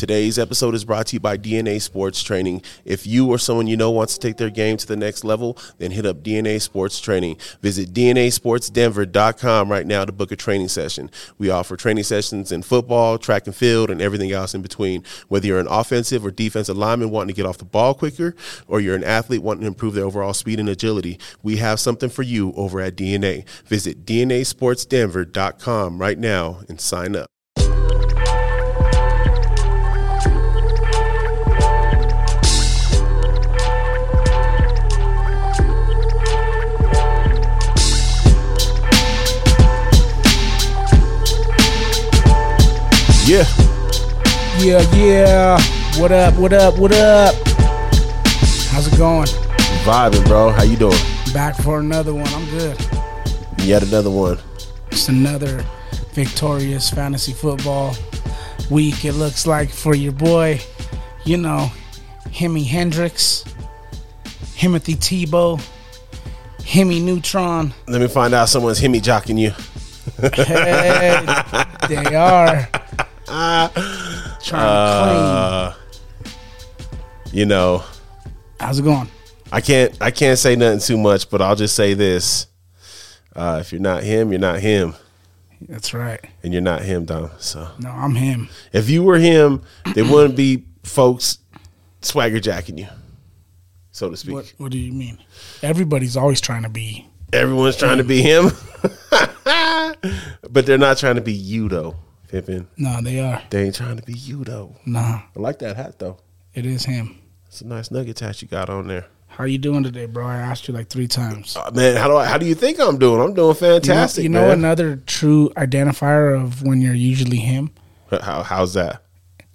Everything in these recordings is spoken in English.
Today's episode is brought to you by DNA Sports Training. If you or someone you know wants to take their game to the next level, then hit up DNA Sports Training. Visit DNASportsDenver.com right now to book a training session. We offer training sessions in football, track and field, and everything else in between. Whether you're an offensive or defensive lineman wanting to get off the ball quicker, or you're an athlete wanting to improve their overall speed and agility, we have something for you over at DNA. Visit DNASportsDenver.com right now and sign up. Yeah. Yeah, yeah. What up? What up? What up? How's it going? Vibing, bro. How you doing? Back for another one. I'm good. Yet another one. It's another victorious fantasy football week. It looks like for your boy, you know, Hemi Hendrix, Timothy Tebow, Hemi Neutron. Let me find out someone's hemi jocking you. Hey, they are trying to Uh, claim. you know. How's it going? I can't I can't say nothing too much, but I'll just say this. Uh, if you're not him, you're not him. That's right. And you're not him, Dom. So No, I'm him. if you were him, there wouldn't be folks swagger jacking you, so to speak. What What do you mean? Everybody's always trying to be. Everyone's trying to be him. but they're not trying to be you though, No, they are. They ain't trying to be you though. Nah, I like that hat though. it is him. It's a nice nugget hat you got on there. How you doing today, bro? I asked you like three times. Uh, man, how do I, how do you think I'm doing? I'm doing You know, fantastic. you know another true identifier of when you're usually him? How, how's that?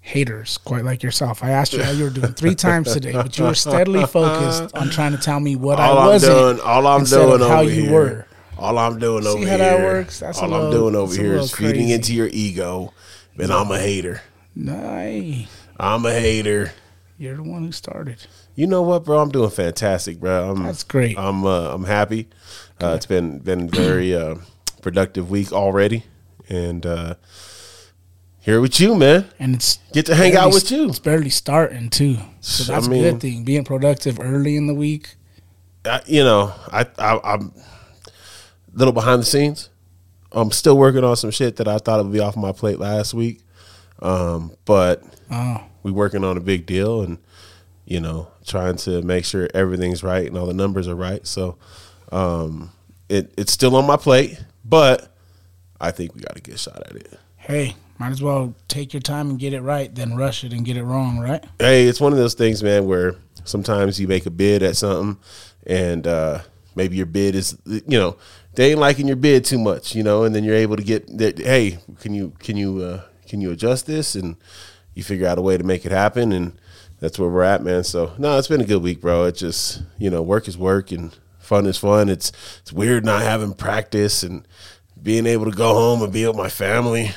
Haters, quite like yourself. I asked you how you were doing three times today, but you were steadily focused on trying to tell me what all I I'm wasn't. doing, all I'm doing of how you here. were. All I'm doing See over how here. that works? That's a all I'm doing over that's a here is little feeding crazy. into your ego. And I'm a hater. Nah, I'm a hater. you're the one who started. You know what, bro? I'm doing fantastic, bro. I'm, That's great. I'm uh, I'm happy. Uh, it's been been very uh, productive week already, and uh, here with you, man. And it's Get to hang out barely- with you. It's barely starting too, so I that's mean- a good thing. Being productive early in the week. I, you know, I, I I'm little behind the scenes. I'm still working on some shit that I thought it would be off my plate last week, um, but Oh, we working on a big deal and you know trying to make sure everything's right and all the numbers are right. So um, it it's still on my plate, but I think we got a good shot at it. hey, might as well take your time and get it right, then rush it and get it wrong, right? Hey, it's one of those things, man, where sometimes you make a bid at something and uh, maybe your bid is, you know, they ain't liking your bid too much, you know, and then you're able to get that. Hey, can you can you uh, can you adjust this? And you figure out a way to make it happen, and that's where we're at, man. So no, it's been a good week, bro. It just you know, work is work and fun is fun. It's it's weird not having practice and being able to go home and be with my family,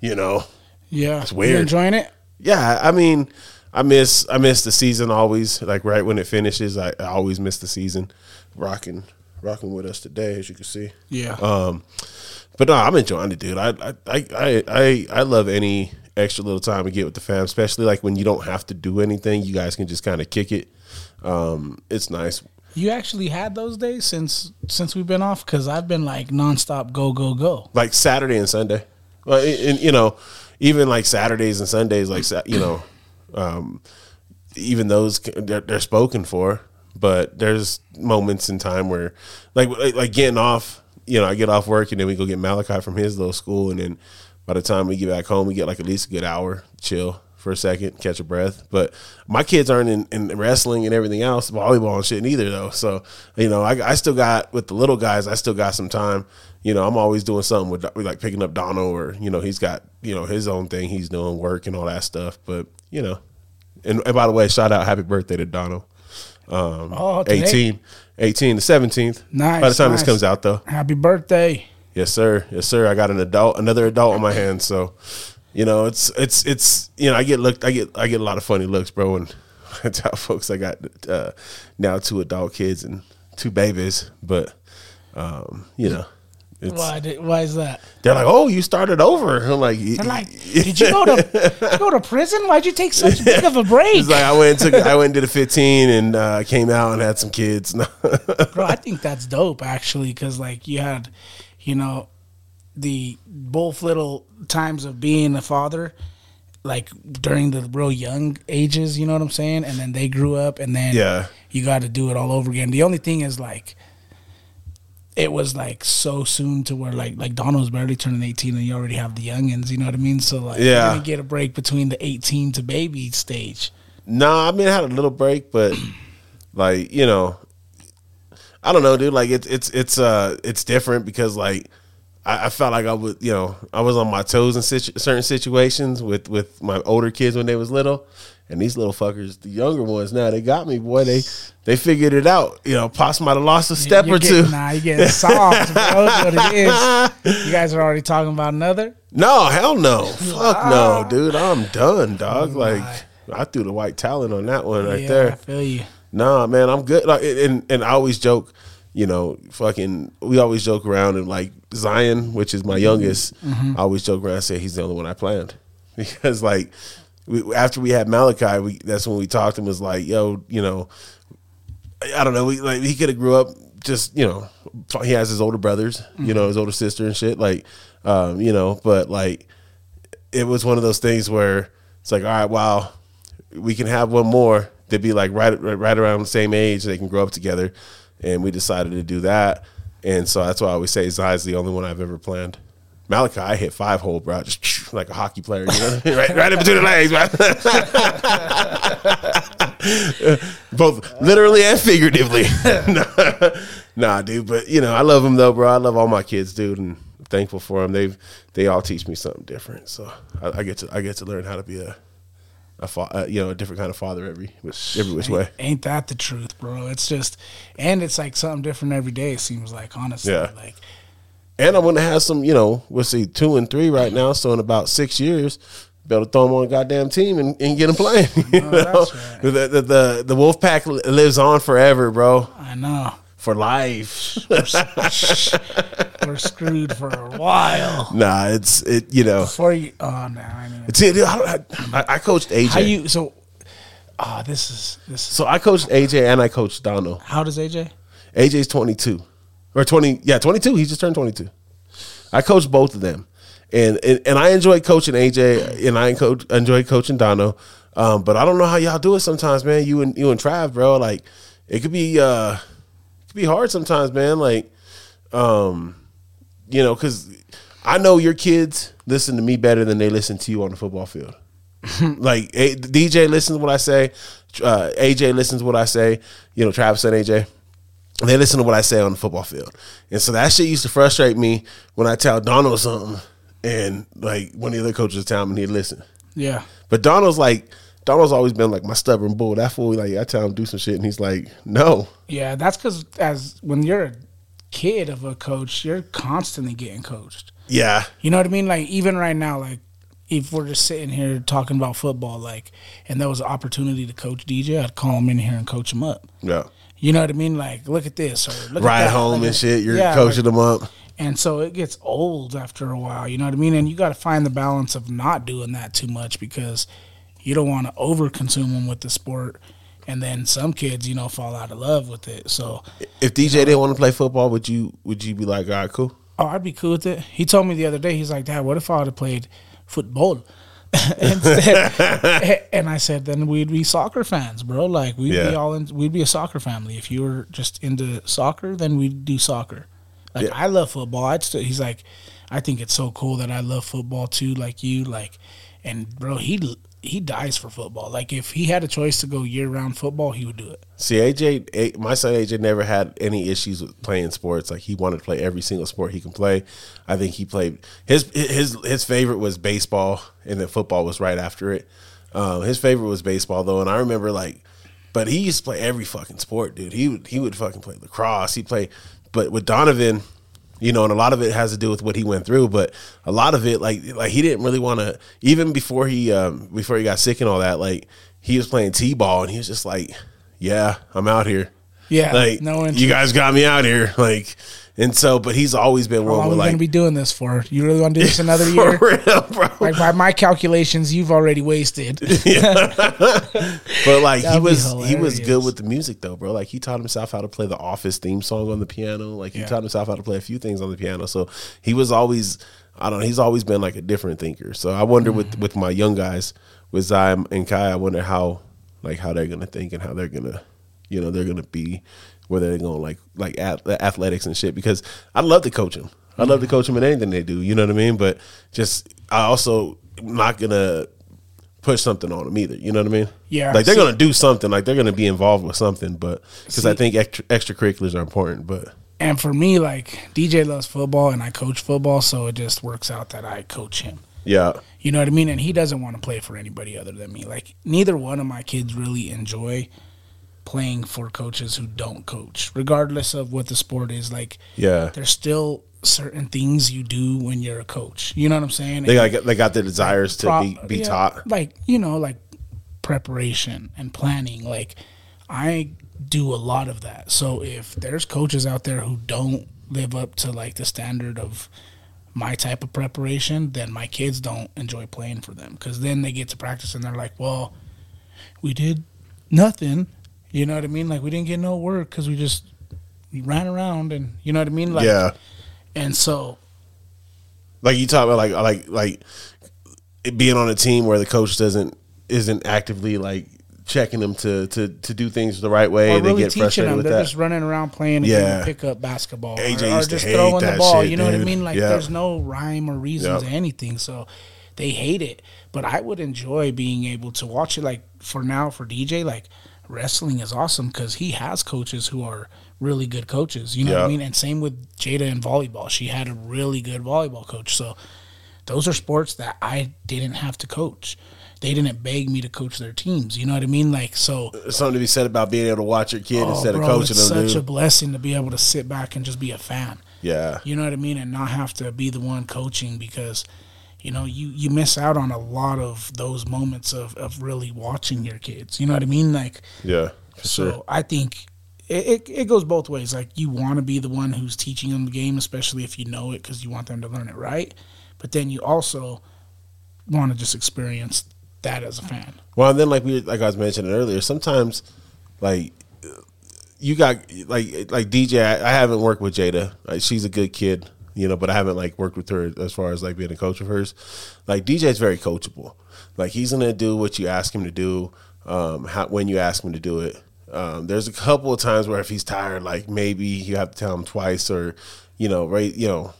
you know. Yeah, It's weird. You enjoying it? Yeah, I mean, I miss I miss the season always. Like right when it finishes, I, I always miss the season. Rocking, rocking with us today, as you can see. Yeah. Um, but no, I'm enjoying it, dude. I I I I I love any extra little time to get with the fam, especially like when you don't have to do anything. You guys can just kind of kick it. Um, it's nice. You actually had those days since since we've been off because I've been like nonstop go go go. like Saturday and Sunday. Well, and, and, you know, even like Saturdays and Sundays, like you know, um, even those they're, they're spoken for. But there's moments in time where, like, like, getting off. You know, I get off work and then we go get Malachi from his little school, and then by the time we get back home, we get like at least a good hour chill for a second, catch a breath. But my kids aren't in, in wrestling and everything else, volleyball and shit neither though. So you know, I, I still got with the little guys, I still got some time. You know, I'm always doing something with, with like picking up Dono or you know he's got you know his own thing he's doing work and all that stuff. But you know, and, and by the way, shout out happy birthday to Dono. Um, Oh, 18, 18 the 17th. Nice, By the time nice. this comes out though. Happy birthday! Yes, sir. Yes, sir. I got an adult, another adult on my hands. So, you know, it's it's it's you know, I get looked, I get I get a lot of funny looks, bro. And I tell folks I got uh, now two adult kids and two babies, but um, you know, It's, Why? Did, why is that? They're like, "Oh, you started over." I'm like, They're like, did you go to did you go to prison? Why'd you take such a big of a break, It's like I went and took I went and did a 15 and uh, came out and had some kids. bro? I think that's dope actually, because like you had, you know, the both little times of being a father, like during the real young ages. You know what I'm saying? And then they grew up, and then yeah, you got to do it all over again. The only thing is like it was like so soon to where like like Donald's barely turning 18 and you already have the youngins, you know what I mean? So like Yeah. you didn't get a break between the 18 to baby stage. Nah, I mean I had a little break, but like you know, I don't know, dude. Like it's it's it's uh it's different because like I, I felt like I was you know I was on my toes in situ- certain situations with with my older kids when they was little, and these little fuckers, the younger ones now, they got me, boy. They they figured it out. You know, Pops might have lost a step You're or getting, two. Nah, you're getting soft, bro. What it is. You guys are already talking about another. No, hell no. Fuck no, dude. I'm done, dog. Oh, Like. I threw the white talent on that one right yeah, I there. feel you. Nah, man, I'm good. Like, and and I always joke, you know, fucking. We always joke around and like Zion, which is my mm-hmm. youngest. Mm-hmm. I always joke around and say he's the only one I planned because like we, after we had Malachi, we that's when we talked and was like, yo, you know, I don't know, we like he could have grew up just you know, he has his older brothers, you know, his older sister and shit, like, um, you know, but like it was one of those things where it's like, all right, wow, we can have one more They'd be like right, right right around the same age. They can grow up together, and we decided to do that. And so that's why I always say Zai's the only one I've ever planned. Malachi, I hit five hole, bro, just like a hockey player, you know, right, right in between the legs, bro. Both literally and figuratively. nah, nah, dude, but you know, I love them though, bro. I love all my kids, dude, and I'm thankful for them. They've they all teach me something different, so I, I get to I get to learn how to be a a fa- uh, you know a different kind of father every every which way. Ain't that the truth, bro? It's just, and it's like something different every day. It seems like, honestly, Yeah. like And I'm gonna have some, you know, we'll see two and three right now. So in about six years, better throw them on a goddamn team and, and get them playing. You know? that's right. the, the the the wolf pack lives on forever, bro, I know for life. we're screwed for a while. nah, it's it. You know, Before you, oh no, I mean, it's it. I, I, I coached AJ. how you? So, oh, this is this. Is, so I coached AJ and I coached Dono. how does AJ? AJ's 22 or 20. Yeah, 22. He just turned 22. I coached both of them, and and, and I enjoy coaching AJ, and I enjoy coaching Dono. Um, but I don't know how y'all do it sometimes, man. You and you and Trav, bro. Like it could be uh, it could be hard sometimes, man. Like, um, you know, because I know your kids listen to me better than they listen to you on the football field. like A- DJ listens to what I say, uh, AJ listens to what I say. You know, Travis and AJ they listen to what I say on the football field. And so that shit used to frustrate me when I tell Donald something and like one of the other coaches tell him and he'd listen. Yeah, But Donald's like Donald's always been like my stubborn bull. That fool like I tell him do some shit and he's like, No. yeah. That's because as when you're a kid of a coach, you're constantly getting coached. Yeah. You know what I mean? Like even right now, like if we're just sitting here talking about football, like, and there was an opportunity to coach DJ, I'd call him in here and coach him up. Yeah. You know what I mean? Like, look at this or look Ride at that. home Like, and shit. You're yeah, coaching like- them up. and so it gets old after a while. You know what I mean? And you got to find the balance of not doing that too much because you don't want to over consume them with the sport. And then some kids, you know, fall out of love with it. So, If DJ didn't want to play football, would you would you be like, all right, cool? oh, I'd be cool with it. He told me the other day, he's like, Dad, what if I would have played football? Instead, and I said, then we'd be soccer fans, bro. Like we'd Yeah. be all in, we'd be a soccer family. If you were just into soccer, then we'd do soccer. Like Yeah. I love football. I'd still, he's like, I think it's so cool that I love football too, like you. Like, and bro, he he dies for football. Like if he had a choice to go year round football, he would do it. See, AJ, my son AJ never had any issues with playing sports. Like he wanted to play every single sport he can play. I think he played his his his favorite was baseball, and then football was right after it. Um, his favorite was baseball though, and I remember like, but he used to play every fucking sport, dude. He would he would fucking play lacrosse. He play, but with Donovan. You know, and a lot of it has to do with what he went through, but a lot of it, like, like he didn't really want to. Even before he, um, before he got sick and all that, like, he was playing t-ball, and he was just like, yeah, I'm out here. Yeah, like no you guys got me out here, like, and so, but he's always been How one long are like gonna be doing this for? You really want to do this another for year? real, bro. Like by my calculations, you've already wasted. But like he That'd be was he was good with the music though, bro. Like he taught himself how to play the Office theme song on the piano. Like he Yeah. taught himself how to play a few things on the piano. So he was always I don't know, he's always been like a different thinker. So I wonder Mm-hmm. with with my young guys, with Zai and Kai, I wonder how like how they're gonna think and how they're gonna you know, they're gonna be whether they're gonna like like ath- athletics and shit because I love to coach them. I love to mm-hmm. coach them in anything they do, you know what I mean? But just I also not gonna push something on them either. You know what I mean? Yeah, Like they're see- gonna do something. Like they're gonna be involved with something. But because I think extra, extracurriculars are important. But And for me, like DJ loves football and I coach football, so it just works out that I coach him. yeah, You know what I mean? And he doesn't want to play for anybody other than me. Like neither one of my kids really enjoy playing for coaches who don't coach, regardless of what the sport is. Like yeah. there's still certain things you do when you're a coach. You know what I'm saying? They got they got the desires to be be yeah, taught. Like, you know, like preparation and planning. Like, I do a lot of that. So if there's coaches out there who don't live up to like the standard of my type of preparation, then my kids don't enjoy playing for them because then they get to practice and they're like, well, we did nothing. You know what I mean? Like, we didn't get no work because we just we ran around and, you know what I mean? Like, yeah, And so like you talk about like like like it being on a team where the coach doesn't isn't actively like checking them to to to do things the right way. or they really get teaching frustrated them. with They're that. just running around playing a Yeah. game of pickup basketball, AJ or, or just throwing the ball. shit, you know what I mean? Like Yeah. there's no rhyme or reason Yep. to anything, so they hate it. But I would enjoy being able to watch it. Like for now, for DJ, like wrestling is awesome because he has coaches who are really good coaches. You know what I mean? And same with Jada in volleyball. She had a really good volleyball coach. So those are sports that I didn't have to coach. They didn't beg me to coach their teams. You know what I mean? Like so. Something to be said about being able to watch your kid Oh, instead bro, of coaching it's them. such Dude. a blessing to be able to sit back and just be a fan. yeah, You know what I mean, and not have to be the one coaching because, you know, you you miss out on a lot of those moments of of really watching your kids. You know what I mean? Like, yeah, so sure. I think. It, it, it goes both ways. Like you want to be the one who's teaching them the game, especially if you know it, because you want them to learn it right. But then you also want to just experience that as a fan. Well, and then like we like I was mentioning earlier, sometimes like you got like like DJ. I, I haven't worked with Jada. Like, she's a good kid, you know, but I haven't like worked with her as far as like being a coach of hers. Like DJ's very coachable. Like he's gonna do what you ask him to do, um, how, when you ask him to do it. Um, there's a couple of times where if he's tired, like maybe you have to tell him twice, or you know, right, you know,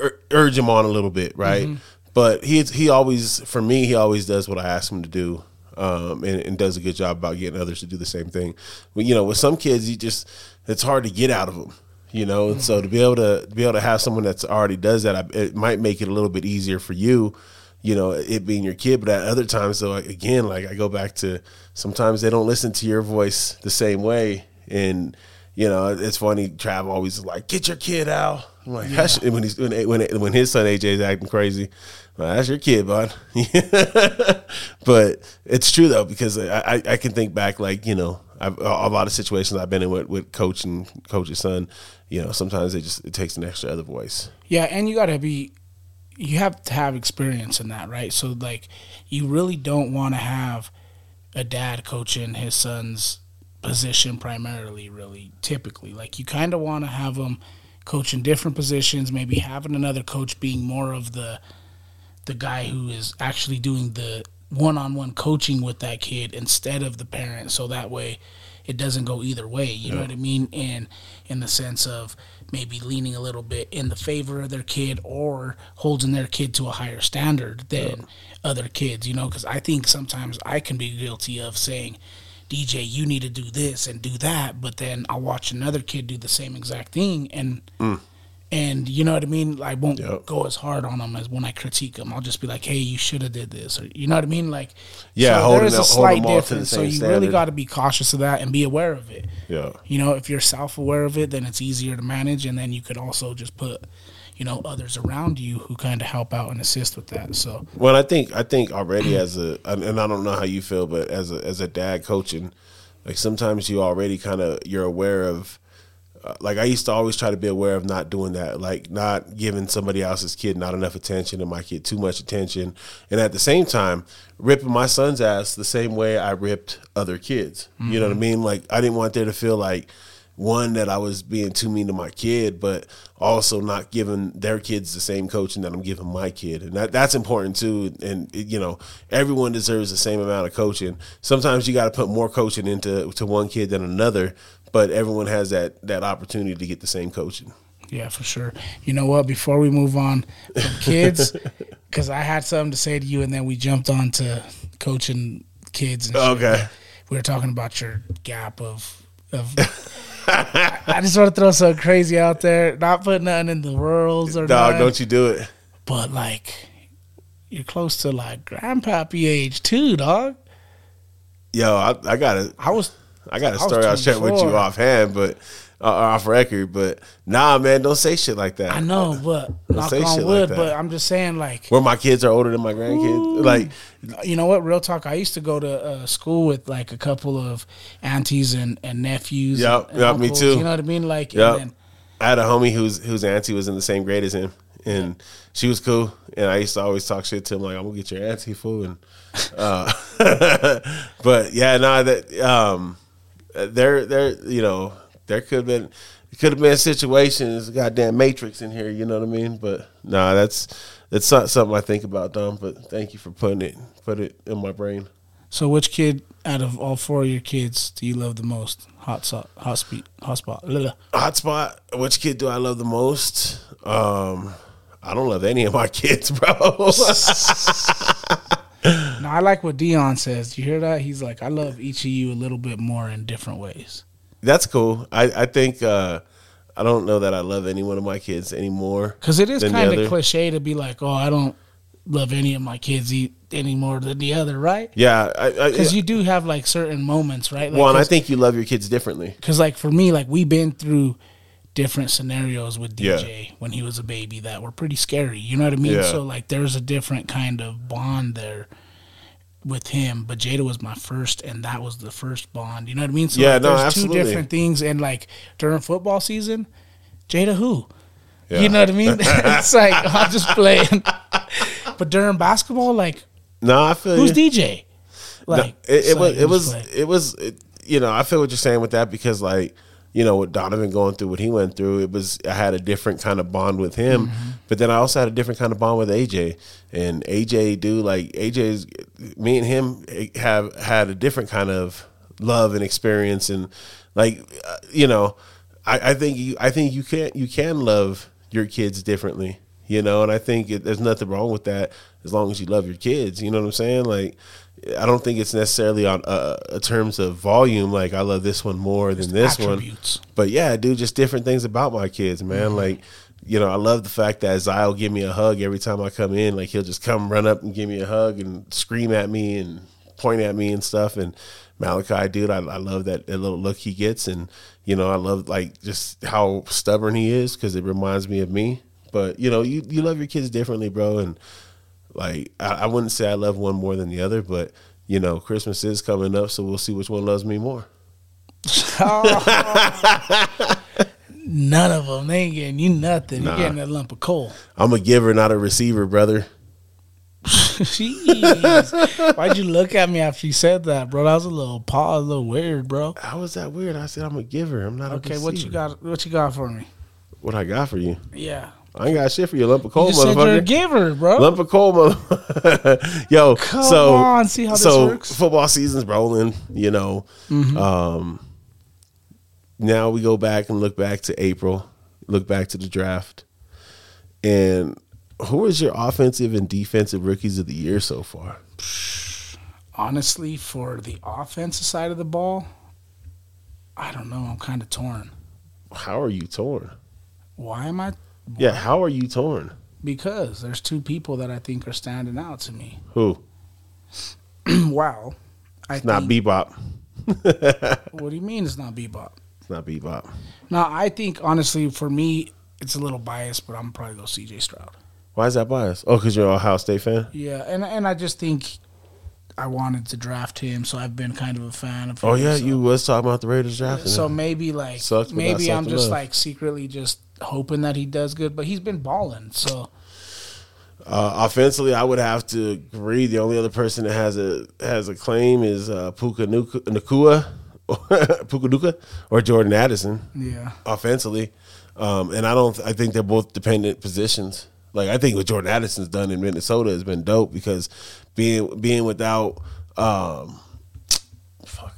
ur- urge him on a little bit, right? But he he always, for me, he always does what I ask him to do, um, and, and does a good job about getting others to do the same thing. But you know, with some kids, you just it's hard to get out of them, you know. And mm. so to be able to, to be able to have someone that's already does that, I- it might make it a little bit easier for you. You know, it being your kid, but at other times, though, again, like I go back to sometimes they don't listen to your voice the same way, and you know, it's funny. Trav always like, "Get your kid out." I'm like, "Hush!" And when he's when when, when his son AJ is acting crazy, like, that's your kid, bud. but it's true though because I, I I can think back like you know I've, a lot of situations I've been in with, with coach and coach's son. You know, sometimes it just it takes an extra other voice. Yeah, and you got to be, you have to have experience in that, right? So, like, you really don't want to have a dad coaching his son's position primarily, really, typically. Like, you kind of want to have them coaching different positions, maybe having another coach being more of the, the guy who is actually doing the one-on-one coaching with that kid instead of the parent so that way it doesn't go either way you know what i mean? And in the sense of maybe leaning a little bit in the favor of their kid or holding their kid to a higher standard than other kids you know? Because i think sometimes i can be guilty of saying dj you need to do this and do that but then i'll watch another kid do the same exact thing and mm. And you know what I mean. I won't Yep. go as hard on them as when I critique them. I'll just be like, "Hey, you should have did this," or you know what I mean. Like, Yeah, so there is a slight them all to the difference. So you really got to be cautious of that and be aware of it. Yeah. You know, if you're self-aware of it, then it's easier to manage, and then you could also just put, you know, others around you who kind of help out and assist with that. So Well, I think I think already as a and and I don't know how you feel, but as a as a dad coaching, like sometimes you already kind of you're aware of uh, like I used to always try to be aware of not doing that, like not giving somebody else's kid not enough attention and my kid too much attention, and at the same time ripping my son's ass the same way I ripped other kids. Mm-hmm. You know what I mean? Like I didn't want there to feel like one that I was being too mean to my kid, but also not giving their kids the same coaching that I'm giving my kid, and that that's important too. And you know, everyone deserves the same amount of coaching. Sometimes you got to put more coaching into to one kid than another, but everyone has that that opportunity to get the same coaching. Yeah, for sure. You know what? Before we move on from kids, because I had something to say to you, and then we jumped on to coaching kids. And okay. We were talking about your gap of of I just want to throw something crazy out there. Not putting nothing in the worlds or dog. Nothing, don't you do it? But like, you're close to like grandpappy age too, dog. Yo, I, I got it. I was. I got a story I'll share with you offhand, but uh, off record. But nah, man, don't say shit like that. I know, but don't knock on wood. Like but I'm just saying, like, where my kids are older than my grandkids. Ooh. Like, you know what? Real talk. I used to go to uh, school with like a couple of aunties and, and nephews. Yep, and, yep, me too. You know what I mean? Like, yep. Then, I had a homie whose whose auntie was in the same grade as him, and she was cool. And I used to always talk shit to him, like, "I'm gonna get your auntie food." And, uh, but yeah, nah, that um, they're they're you know there could have been could have been situations, goddamn matrix in here, you know what I mean? But nah, that's that's not something I think about, Dom. But thank you for putting it put it in my brain. So, which kid out of all four of your kids do you love the most? Hot spot, hot speed, hot spot, hot spot. Which kid do I love the most? Um, I don't love any of my kids, bro. no, I like what Dion says. You hear that? He's like, I love each of you a little bit more in different ways that's cool. I I think uh, I don't know that I love any one of my kids anymore. Because it is kind of cliche to be like, oh, I don't love any of my kids any more than the other, right? Yeah, because you do have like certain moments, right? Like, well, and I think you love your kids differently. Because like for me, like we've been through different scenarios with DJ yeah. when he was a baby that were pretty scary. You know what I mean? Yeah. So like there's a different kind of bond there with him, but Jada was my first, and that was the first bond. You know what I mean? So yeah, like, no, there's absolutely. two different things, and like during football season, Jada who? Yeah. You know what I mean? it's like I'm just playing. but during basketball, like, no, I feel who's you. DJ? Like, no, it, it, was, it, was, it was, it was, you know, I feel what you're saying with that because like you know, with Donovan going through what he went through, it was I had a different kind of bond with him, mm-hmm. but then I also had a different kind of bond with AJ. And AJ, dude, like AJ's, me and him have had a different kind of love and experience, and like, uh, you know, I, I think you, I think you can you can love your kids differently, you know, and I think it, there's nothing wrong with that as long as you love your kids. You know what I'm saying? Like I don't think it's necessarily on uh, uh, terms of volume. Like I love this one more than this attributes. one. But yeah, dude, just different things about my kids, man. Mm-hmm. Like you know, I love the fact that will give me a hug every time I come in. Like he'll just come run up and give me a hug and scream at me and point at me and stuff. And Malachi, dude, I, I love that, that little look he gets, and you know, I love like just how stubborn he is because it reminds me of me. But you know, you you love your kids differently, bro, and like I, I wouldn't say I love one more than the other, but you know, Christmas is coming up, so we'll see which one loves me more. None of them. They ain't getting you nothing. Nah. You're getting that lump of coal. I'm a giver, not a receiver, brother. Jeez. Why'd you look at me after you said that, bro? That was a little pause, a little weird, bro. How was that weird? I said I'm a giver. I'm not okay, what you got what you got for me? What I got for you? Yeah. I ain't got shit for you, lump of coal, you motherfucker. Said you're a giver, bro. Lump of coal, motherfucker. Yo, Come so on, see how so this works. football season's rolling. You know, mm-hmm. um, now we go back and look back to April, look back to the draft, and who is your offensive and defensive rookies of the year so far? Honestly, for the offensive side of the ball, I don't know. I'm kind of torn. How are you torn? Why am I yeah, how are you torn? Because there's two people that I think are standing out to me. Who? wow. I it's not Bebop. what do you mean it's not Bebop? It's not Bebop. Now, I think honestly for me it's a little biased, but I'm probably go CJ Stroud. Why is that biased? Oh, because you're an Ohio State fan. Yeah, and and I just think I wanted to draft him, so I've been kind of a fan of. Oh yeah, so. you was talking about the Raiders drafting. So him. maybe like Sucks, maybe I'm just enough. like secretly just hoping that he does good, but he's been balling. So Uh, offensively, I would have to agree. The only other person that has a has a claim is uh, Puka Nuka, Nacua, Puka Nuka, or Jordan Addison. yeah, Offensively, um, and I don't. I think they're both dependent positions. Like I think what Jordan Addison's done in Minnesota has been dope because being being without, um, fuck,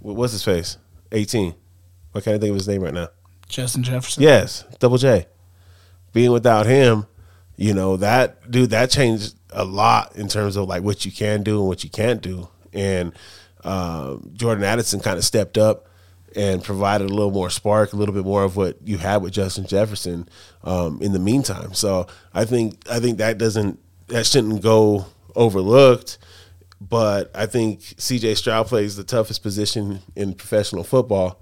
what- what's his face? Eighteen. Why can't I think of his name right now? Justin Jefferson. Yes, Double J. Being without him, you know that dude that changed a lot in terms of like what you can do and what you can't do. And um, Jordan Addison kind of stepped up and provided a little more spark, a little bit more of what you had with Justin Jefferson um, in the meantime. So I think I think that doesn't that shouldn't go overlooked. But I think C.J. Stroud plays the toughest position in professional football,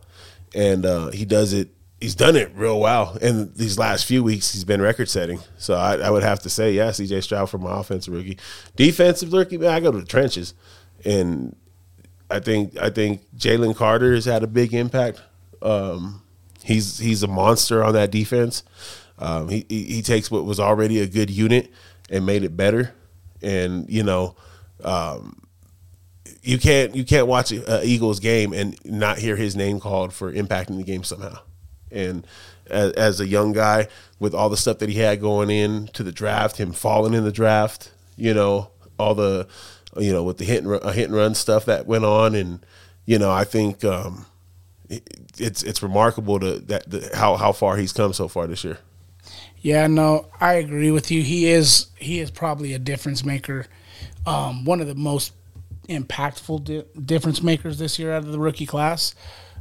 and uh, he does it. He's done it real well. And these last few weeks, he's been record setting. So I, I would have to say, yeah, C.J. Stroud for my offensive rookie, defensive rookie. Man, I go to the trenches, and I think I think Jalen Carter has had a big impact. Um, he's he's a monster on that defense. Um, he, he he takes what was already a good unit and made it better. And you know, um, you can't you can't watch a, a Eagles game and not hear his name called for impacting the game somehow. And as, as a young guy with all the stuff that he had going in to the draft, him falling in the draft, you know, all the you know with the hit and run, hit and run stuff that went on, and you know, I think um, it, it's it's remarkable to that the, how how far he's come so far this year. Yeah, no, I agree with you. He is he is probably a difference maker. Um, one of the most impactful di- difference makers this year out of the rookie class.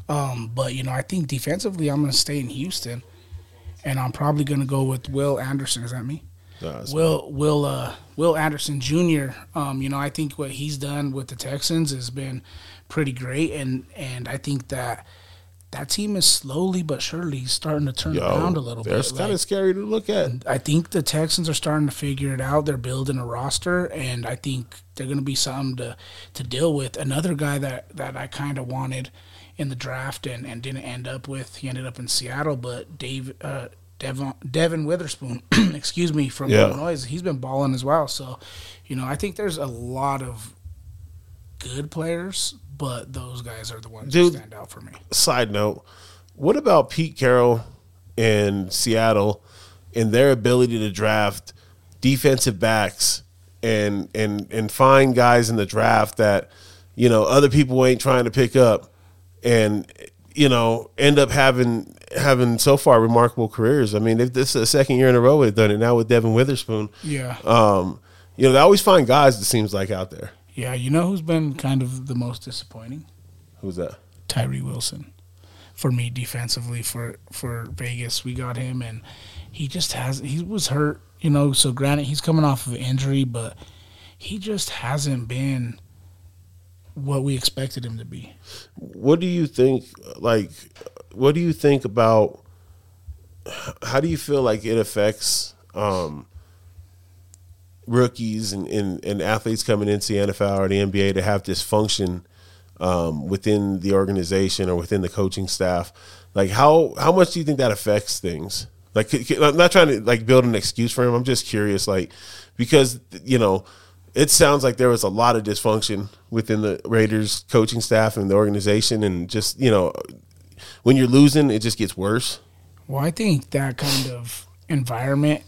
Um, but you know, I think defensively, I'm going to stay in Houston, and I'm probably going to go with Will Anderson. Is that me? It's- Will Will uh, Will Anderson Jr. Um, you know, I think what he's done with the Texans has been pretty great, and and I think that that team is slowly but surely starting to turn yo, around a little bit. That's kind Like, of scary to look at. I think the Texans are starting to figure it out. They're building a roster, and I think they're going to be something to to deal with. Another guy that that I kind of wanted in the draft and, and didn't end up with. He ended up in Seattle, but Dave uh, Devon Devin Witherspoon, excuse me, from Yeah. Illinois, he's been balling as well. So, you know, I think there's a lot of good players, but those guys are the ones Dude. that stand out for me. Side note: What about Pete Carroll and Seattle and their ability to draft defensive backs and and and find guys in the draft that you know other people ain't trying to pick up and you know end up having having so far remarkable careers. I mean, if this is the second year in a row they've done it now with Devin Witherspoon. Yeah. Um, you know, they always find guys. It seems like out there. Yeah, you know who's been kind of the most disappointing? Who's that? Tyree Wilson. For me, defensively for for Vegas, we got him, and he just has he was hurt, you know. So granted, he's coming off of injury, but he just hasn't been what we expected him to be. what do you think like what do you think about how do you feel like it affects um rookies and, and, and athletes coming into the NFL or the NBA to have dysfunction um, within the organization or within the coaching staff like how how much do you think that affects things? Like I'm not trying to like build an excuse for him. I'm just curious like because you know it sounds like there was a lot of dysfunction within the Raiders coaching staff and the organization, and just you know, when you're losing, it just gets worse. Well, I think that kind of environment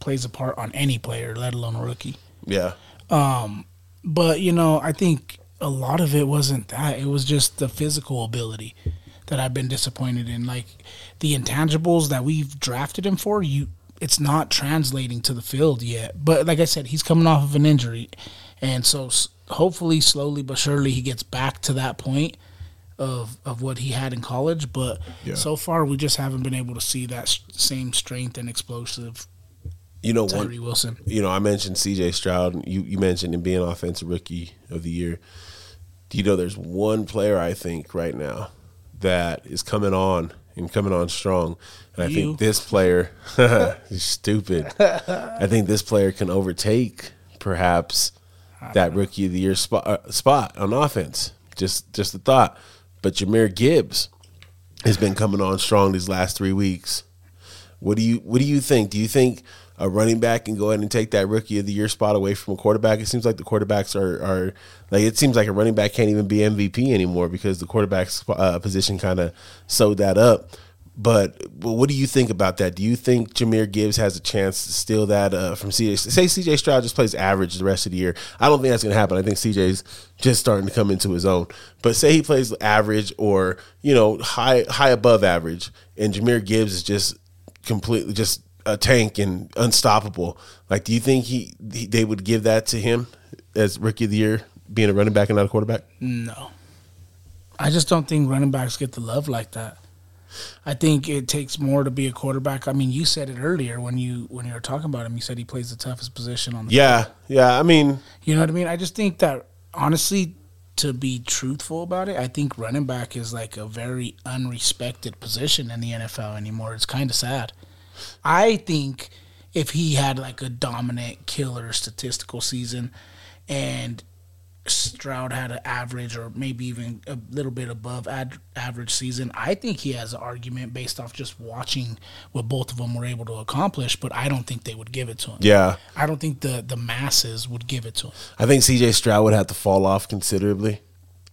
plays a part on any player, let alone a rookie. Yeah, Um, But you know, I think a lot of it wasn't that. It was just the physical ability that I've been disappointed in. Like the intangibles that we've drafted him for, you it's not translating to the field yet. But like I said, he's coming off of an injury, and so hopefully, slowly but surely, he gets back to that point of of what he had in college. But Yeah. so far, we just haven't been able to see that same strength and explosive you know one. Wilson. You know, I mentioned C.J. Stroud. You you mentioned him being offensive rookie of the year. Do you know there's one player I think right now that is coming on and coming on strong, and I think this player, is stupid. I think this player can overtake perhaps that rookie of the year spot, uh, spot on offense. Just just a thought. But Jahmyr Gibbs has been coming on strong these last three weeks. What do you what do you think? Do you think a running back and go ahead and take that rookie of the year spot away from a quarterback? It seems like the quarterbacks are are like it seems like a running back can't even be MVP anymore because the quarterback's uh, position kind of sewed that up. But well, what do you think about that? Do you think Jahmyr Gibbs has a chance to steal that uh, from CJ? Say CJ Stroud just plays average the rest of the year. I don't think that's going to happen. I think CJ's just starting to come into his own. But say he plays average or you know high high above average, and Jahmyr Gibbs is just completely just a tank and unstoppable. Like, do you think he, he they would give that to him as rookie of the year, being a running back and not a quarterback? No. I just don't think running backs get the love like that. I think it takes more to be a quarterback. I mean, you said it earlier when you when you were talking about him. You said he plays the toughest position on the. Yeah, yeah. I mean, you know what I mean. I just think that honestly, to be truthful about it, I think running back is like a very unrespected position in the NFL anymore. It's kind of sad. I think if he had like a dominant killer statistical season and Stroud had an average or maybe even a little bit above ad- average season, I think he has an argument based off just watching what both of them were able to accomplish. But I don't think they would give it to him. Yeah, I don't think the the masses would give it to him. I think C.J. Stroud would have to fall off considerably,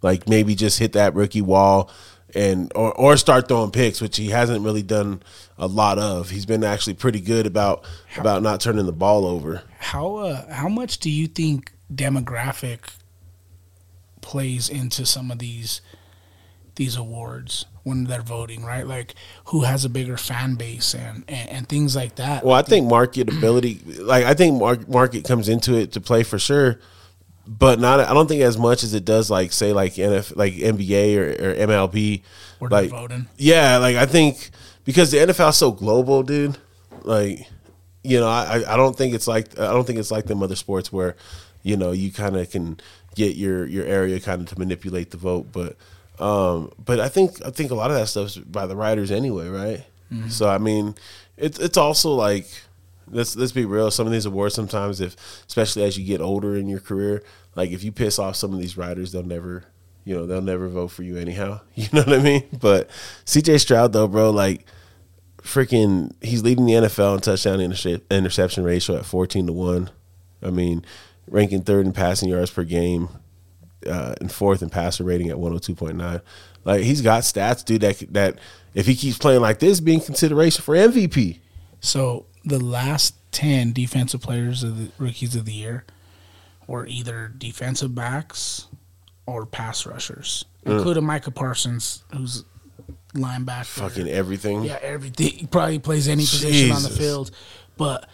like maybe just hit that rookie wall and or or start throwing picks, which he hasn't really done a lot of. He's been actually pretty good about how, about not turning the ball over. How uh, how much do you think demographic plays into some of these these awards when they're voting, right? Like who has a bigger fan base and, and, and things like that. Well, I think marketability, like I think market market comes into it to play for sure, but not. I don't think as much as it does, like say like NF, like NBA or, or MLB. Where like voting. Yeah, like I think because the NFL is so global, dude. Like, you know, I I don't think it's like I don't think it's like them other sports where, you know, you kind of can get your your area kind of to manipulate the vote. But um, but I think I think a lot of that stuff's by the writers anyway, right? Mm-hmm. So I mean, it's it's also like let's let's be real. Some of these awards sometimes, if especially as you get older in your career, like if you piss off some of these writers, they'll never you know they'll never vote for you anyhow. You know what I mean? But C.J. Stroud though, bro, like freaking, he's leading the NFL in touchdown interception ratio at fourteen to one. I mean, ranking third in passing yards per game, uh, and fourth in passer rating at 102.9. Like he's got stats, dude. That that if he keeps playing like this, be in consideration for MVP. So the last ten defensive players of the rookies of the year were either defensive backs or pass rushers, mm. including Micah Parsons, who's linebacker. Fucking everything. Yeah, everything. He probably plays any position Jesus. on the field, but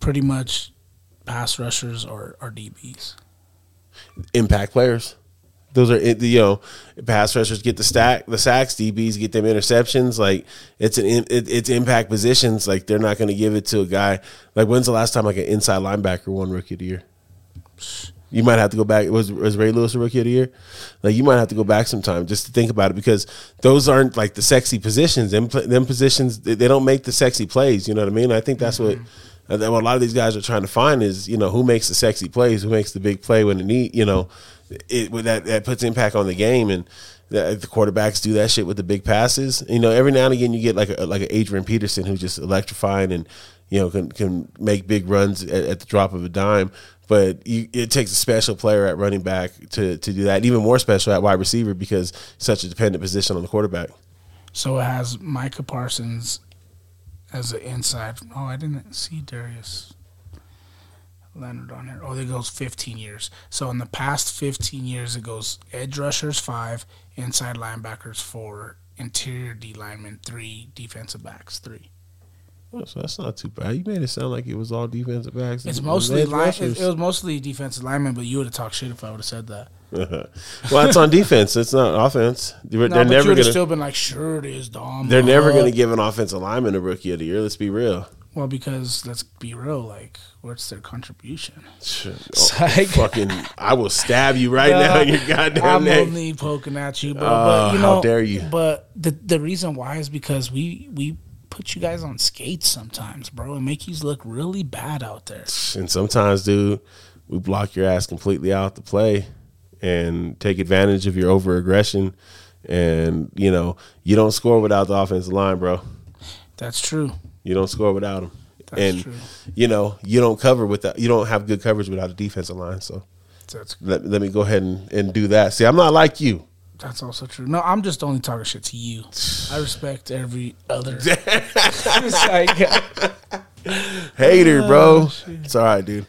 pretty much pass rushers or, or DBs? Impact players. Those are you know, pass rushers get the stack, the sacks. DBs get them interceptions. Like it's an it, it's impact positions. Like they're not going to give it to a guy. Like when's the last time like an inside linebacker won rookie of the year? You might have to go back. Was was Ray Lewis a rookie of the year? Like you might have to go back sometime just to think about it because those aren't like the sexy positions. Them them positions they, they don't make the sexy plays. You know what I mean? I think that's mm-hmm. what what a lot of these guys are trying to find is, you know, who makes the sexy plays, who makes the big play when it need, you know, it that that puts impact on the game, and the, quarterbacks do that shit with the big passes. You know, every now and again you get like a like an Adrian Peterson who's just electrifying and you know can can make big runs at, at the drop of a dime. But you, it takes a special player at running back to to do that. Even more special at wide receiver because such a dependent position on the quarterback. So it has Micah Parsons as an inside. Oh, I didn't see Darius Leonard on here. Oh, it goes 15 years. So in the past 15 years, it goes edge rushers five, inside linebackers four, interior D linemen three, defensive backs three. Oh, so that's not too bad. You made it sound like it was all defensive backs. It's mostly line, it, it was mostly defensive linemen, but you would have talked shit if I would have said that. well, it's on defense. It's not offense. They're, no, they're never going to still been like, sure it is, Dom. They're never going to give an offensive lineman a rookie of the year. Let's be real. Well, because let's be real, like, what's their contribution? Oh, like, fucking, I will stab you right uh, now in your goddamn I'm neck. only poking at you, bro. Uh, but you know, how dare you? But the the reason why is because we we put you guys on skates sometimes, bro, and make you look really bad out there. And sometimes, dude, we block your ass completely out the play and take advantage of your over aggression. And you know you don't score without the offensive line, bro. That's true. You don't score without them. That's and true. you know you don't cover without you don't have good coverage without a defensive line. So That's let, let me go ahead and, and do that. See, I'm not like you. that's also true. No, I'm just only talking shit to you. I respect every other. Hater, bro. Oh, shit. It's all right, dude.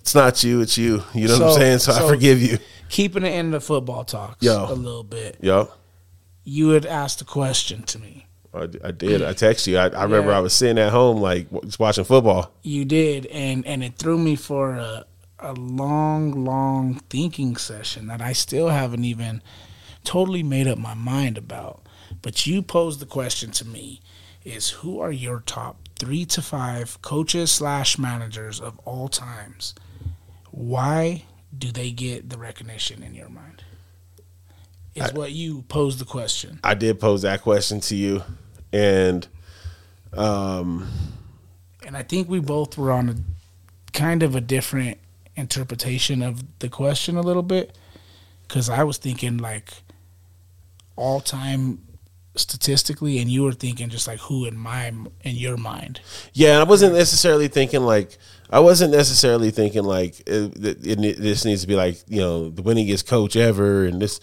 It's not you, it's you. You know what I'm saying? So, I forgive you. keeping it in the football talks Yo. a little bit. Yo. You had asked a question to me. I, I did. I text you. I, I remember I was sitting at home, like just watching football. You did, and and it threw me for a a long, long thinking session that I still haven't even totally made up my mind about. But you posed the question to me: Is who are your top three to five coaches slash managers of all times? Why do they get the recognition in your mind? Is what you posed the question. I did pose that question to you, and um, and I think we both were on a kind of a different interpretation of the question a little bit because I was thinking like all time statistically, and you were thinking just like who in my in your mind. yeah, I wasn't necessarily thinking like I wasn't necessarily thinking like it, it, it, this needs to be like you know the winningest coach ever, and this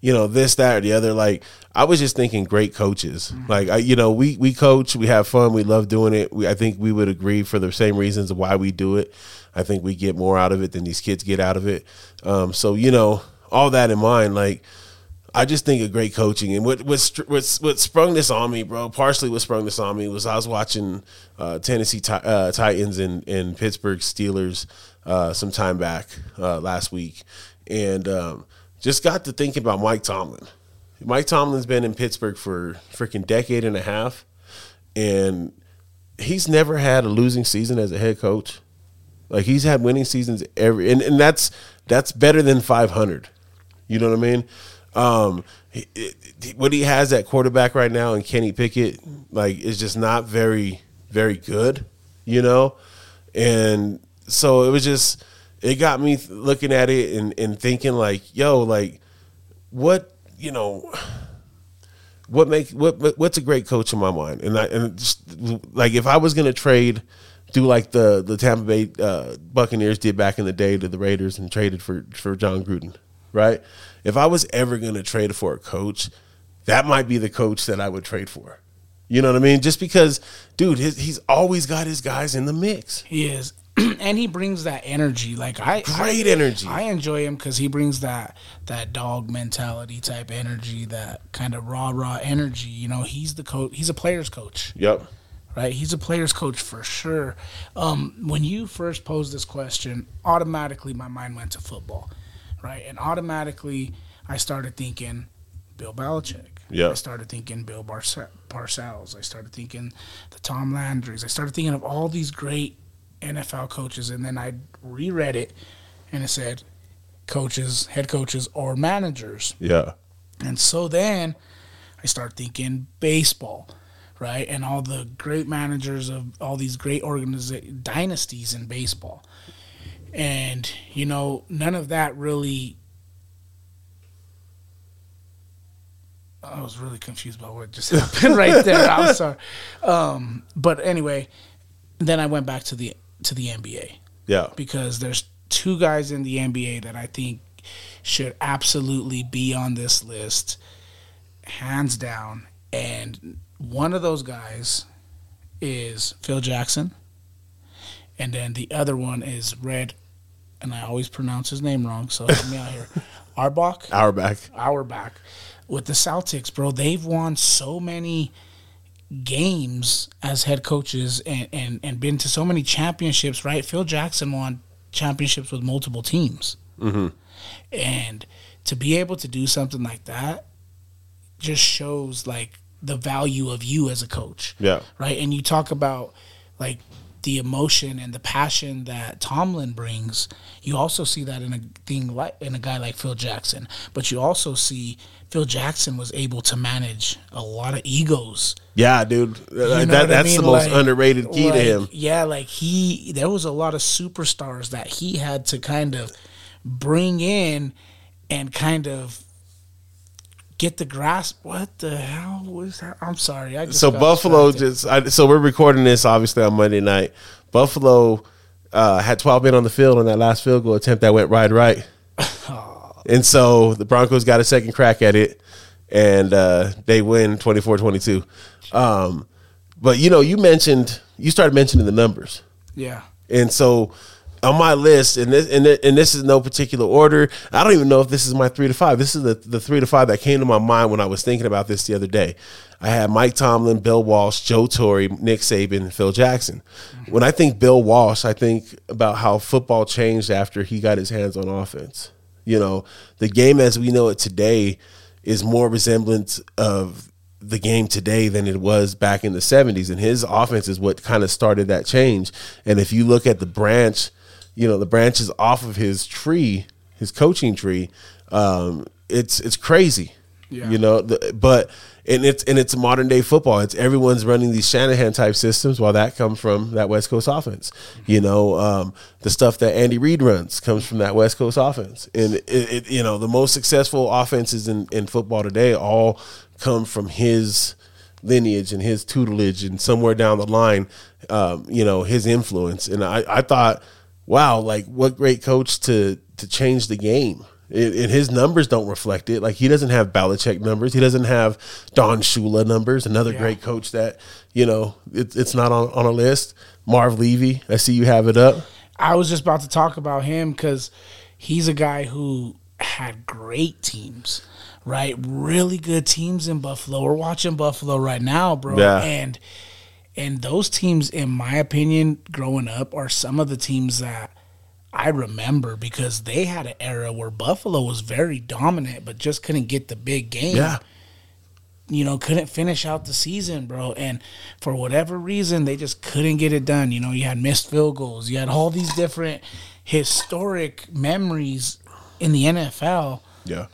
you know this that or the other. Like I was just thinking great coaches. Like I, you know, we we coach, we have fun, we love doing it. We I think we would agree for the same reasons why we do it. I think we get more out of it than these kids get out of it. Um, so you know, all that in mind, like. I just think of great coaching, and what what what what sprung this on me, bro. Partially, what sprung this on me was I was watching uh, Tennessee Ti- uh, Titans and, and Pittsburgh Steelers uh, some time back uh, last week, and um, just got to thinking about Mike Tomlin. Mike Tomlin's been in Pittsburgh for freaking decade and a half, and he's never had a losing season as a head coach. Like he's had winning seasons every, and, and that's that's better than five hundred. You know what I mean? Um, what he has at quarterback right now, and Kenny Pickett, like, is just not very, very good. You know, and so it was just, it got me looking at it and, and thinking like, yo, like, what, you know, what make what what- what's a great coach in my mind? And I and just like if I was gonna trade, do like the the Tampa Bay uh, Buccaneers did back in the day to the Raiders and traded for for Jon Gruden, right? If I was ever gonna trade for a coach, that might be the coach that I would trade for. You know what I mean? Just because, dude, his, he's always got his guys in the mix. He is, and he brings that energy. Like I, Great I, energy. I enjoy him because he brings that that dog mentality type energy, that kind of raw raw energy. You know, he's the coach. He's a player's coach. Yep. right? He's a player's coach for sure. Um, when you first posed this question, automatically my mind went to football, right? And automatically I started thinking Bill Belichick. Yeah. I started thinking Bill Barce- Parcells. I started thinking the Tom Landrys. I started thinking of all these great NFL coaches, and then I reread it, and it said coaches, head coaches, or managers. Yeah. And so then I start thinking baseball, right? And all the great managers of all these great organiza- dynasties in baseball. And, you know, none of that really. I was really confused about what just happened right there. I'm sorry. Um, but anyway, then I went back to the to the NBA Yeah. because there's two guys in the NBA that I think should absolutely be on this list, hands down. And one of those guys is Phil Jackson, and then the other one is Red, and I always pronounce his name wrong, so help me out here. Arbach, Hour back. Auerbach, with the Celtics, bro. They've won so many games as head coaches and, and, and been to so many championships, right? Phil Jackson won championships with multiple teams. Mm-hmm. And to be able to do something like that just shows like the value of you as a coach Yeah. right? And you talk about like the emotion and the passion that Tomlin brings, you also see that in a thing like in a guy like Phil Jackson. But you also see Phil Jackson was able to manage a lot of egos. Yeah, dude. You know that, that's mean? the most Like- underrated key to him. Yeah, like he there was a lot of superstars that he had to kind of bring in and kind of get the grasp. What the hell was that? I'm sorry. I just So Buffalo just I, so we're recording this obviously on Monday night. Buffalo uh, had 12 men on the field on that last field goal attempt that went right right. and so the Broncos got a second crack at it and uh, they win 24-22. Um, but you know, you mentioned you started mentioning the numbers. yeah. And so on my list, and this and, and this is no particular order. I don't even know if this is my three to five. This is the, the three to five that came to my mind when I was thinking about this the other day. I had Mike Tomlin, Bill Walsh, Joe Torre, Nick Saban, and Phil Jackson. When I think Bill Walsh, I think about how football changed after he got his hands on offense. You know, the game as we know it today is more resemblance of the game today than it was back in the 70s and his offense is what kind of started that change. And if you look at the branch you know the branches off of his tree his coaching tree um, it's it's crazy Yeah. you know the, but and it's and it's modern day football. It's everyone's running these shanahan type systems while that comes from that west coast offense. You know um, the stuff that andy reid runs comes from that west coast offense. And it, it you know the most successful offenses in, in football today all come from his lineage and his tutelage and somewhere down the line um, you know his influence. And I, I thought wow like what great coach to to change the game and and his numbers don't reflect it. Like he doesn't have Belichick numbers. He doesn't have Don Shula numbers. Another Yeah. great coach that you know it, it's not on, on a list. Marv Levy. I see you have it up. I was just about to talk about him because he's a guy who had great teams, right? Really good teams in Buffalo. We're watching Buffalo right now, bro. Yeah. And and those teams, in my opinion, growing up, are some of the teams that I remember because they had an era where Buffalo was very dominant, but just couldn't get the big game Yeah. you know, couldn't finish out the season, bro. And for whatever reason, they just couldn't get it done. You know, you had missed field goals, you had all these different historic memories in the NFL. yeah.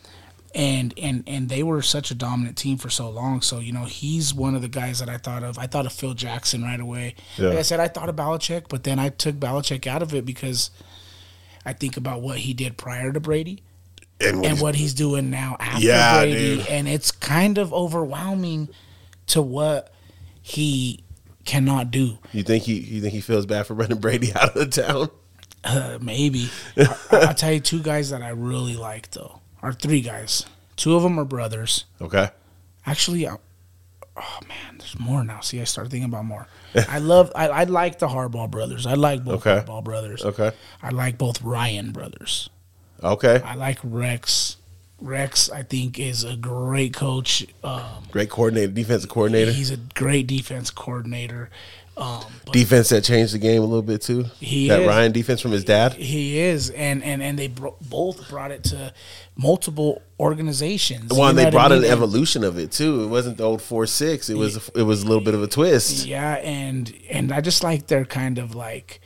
And, and and they were such a dominant team for so long. So you know he's one of the guys that I thought of. I thought of Phil Jackson right away. Yeah. Like I said, I thought of Belichick, but then I took Belichick out of it because I think about what he did prior to Brady And, and what he's doing now after Yeah, Brady, dude. and it's kind of overwhelming to what he cannot do. you think he you think he feels bad for running Brady out of the town? Uh, maybe I, I'll tell you two guys that I really like though, or three guys. Two of them are brothers. Okay. Actually, I, oh man, there's more now. See, I started thinking about more. I love, I, I like the Harbaugh brothers. I like both Okay. Harbaugh brothers. Okay. I like both Ryan brothers. Okay. I like Rex. Rex, I think, is a great coach. Um, Great coordinator, defensive coordinator, He's a great defense coordinator. Um, defense that changed the game a little bit too. He that is. Ryan defense from his dad. he is, and and and they bro- both brought it to multiple organizations. Well, and they I brought an evolution of it too. It wasn't the old four six. It was it was a little bit of a twist. Yeah, and and I just like their kind of like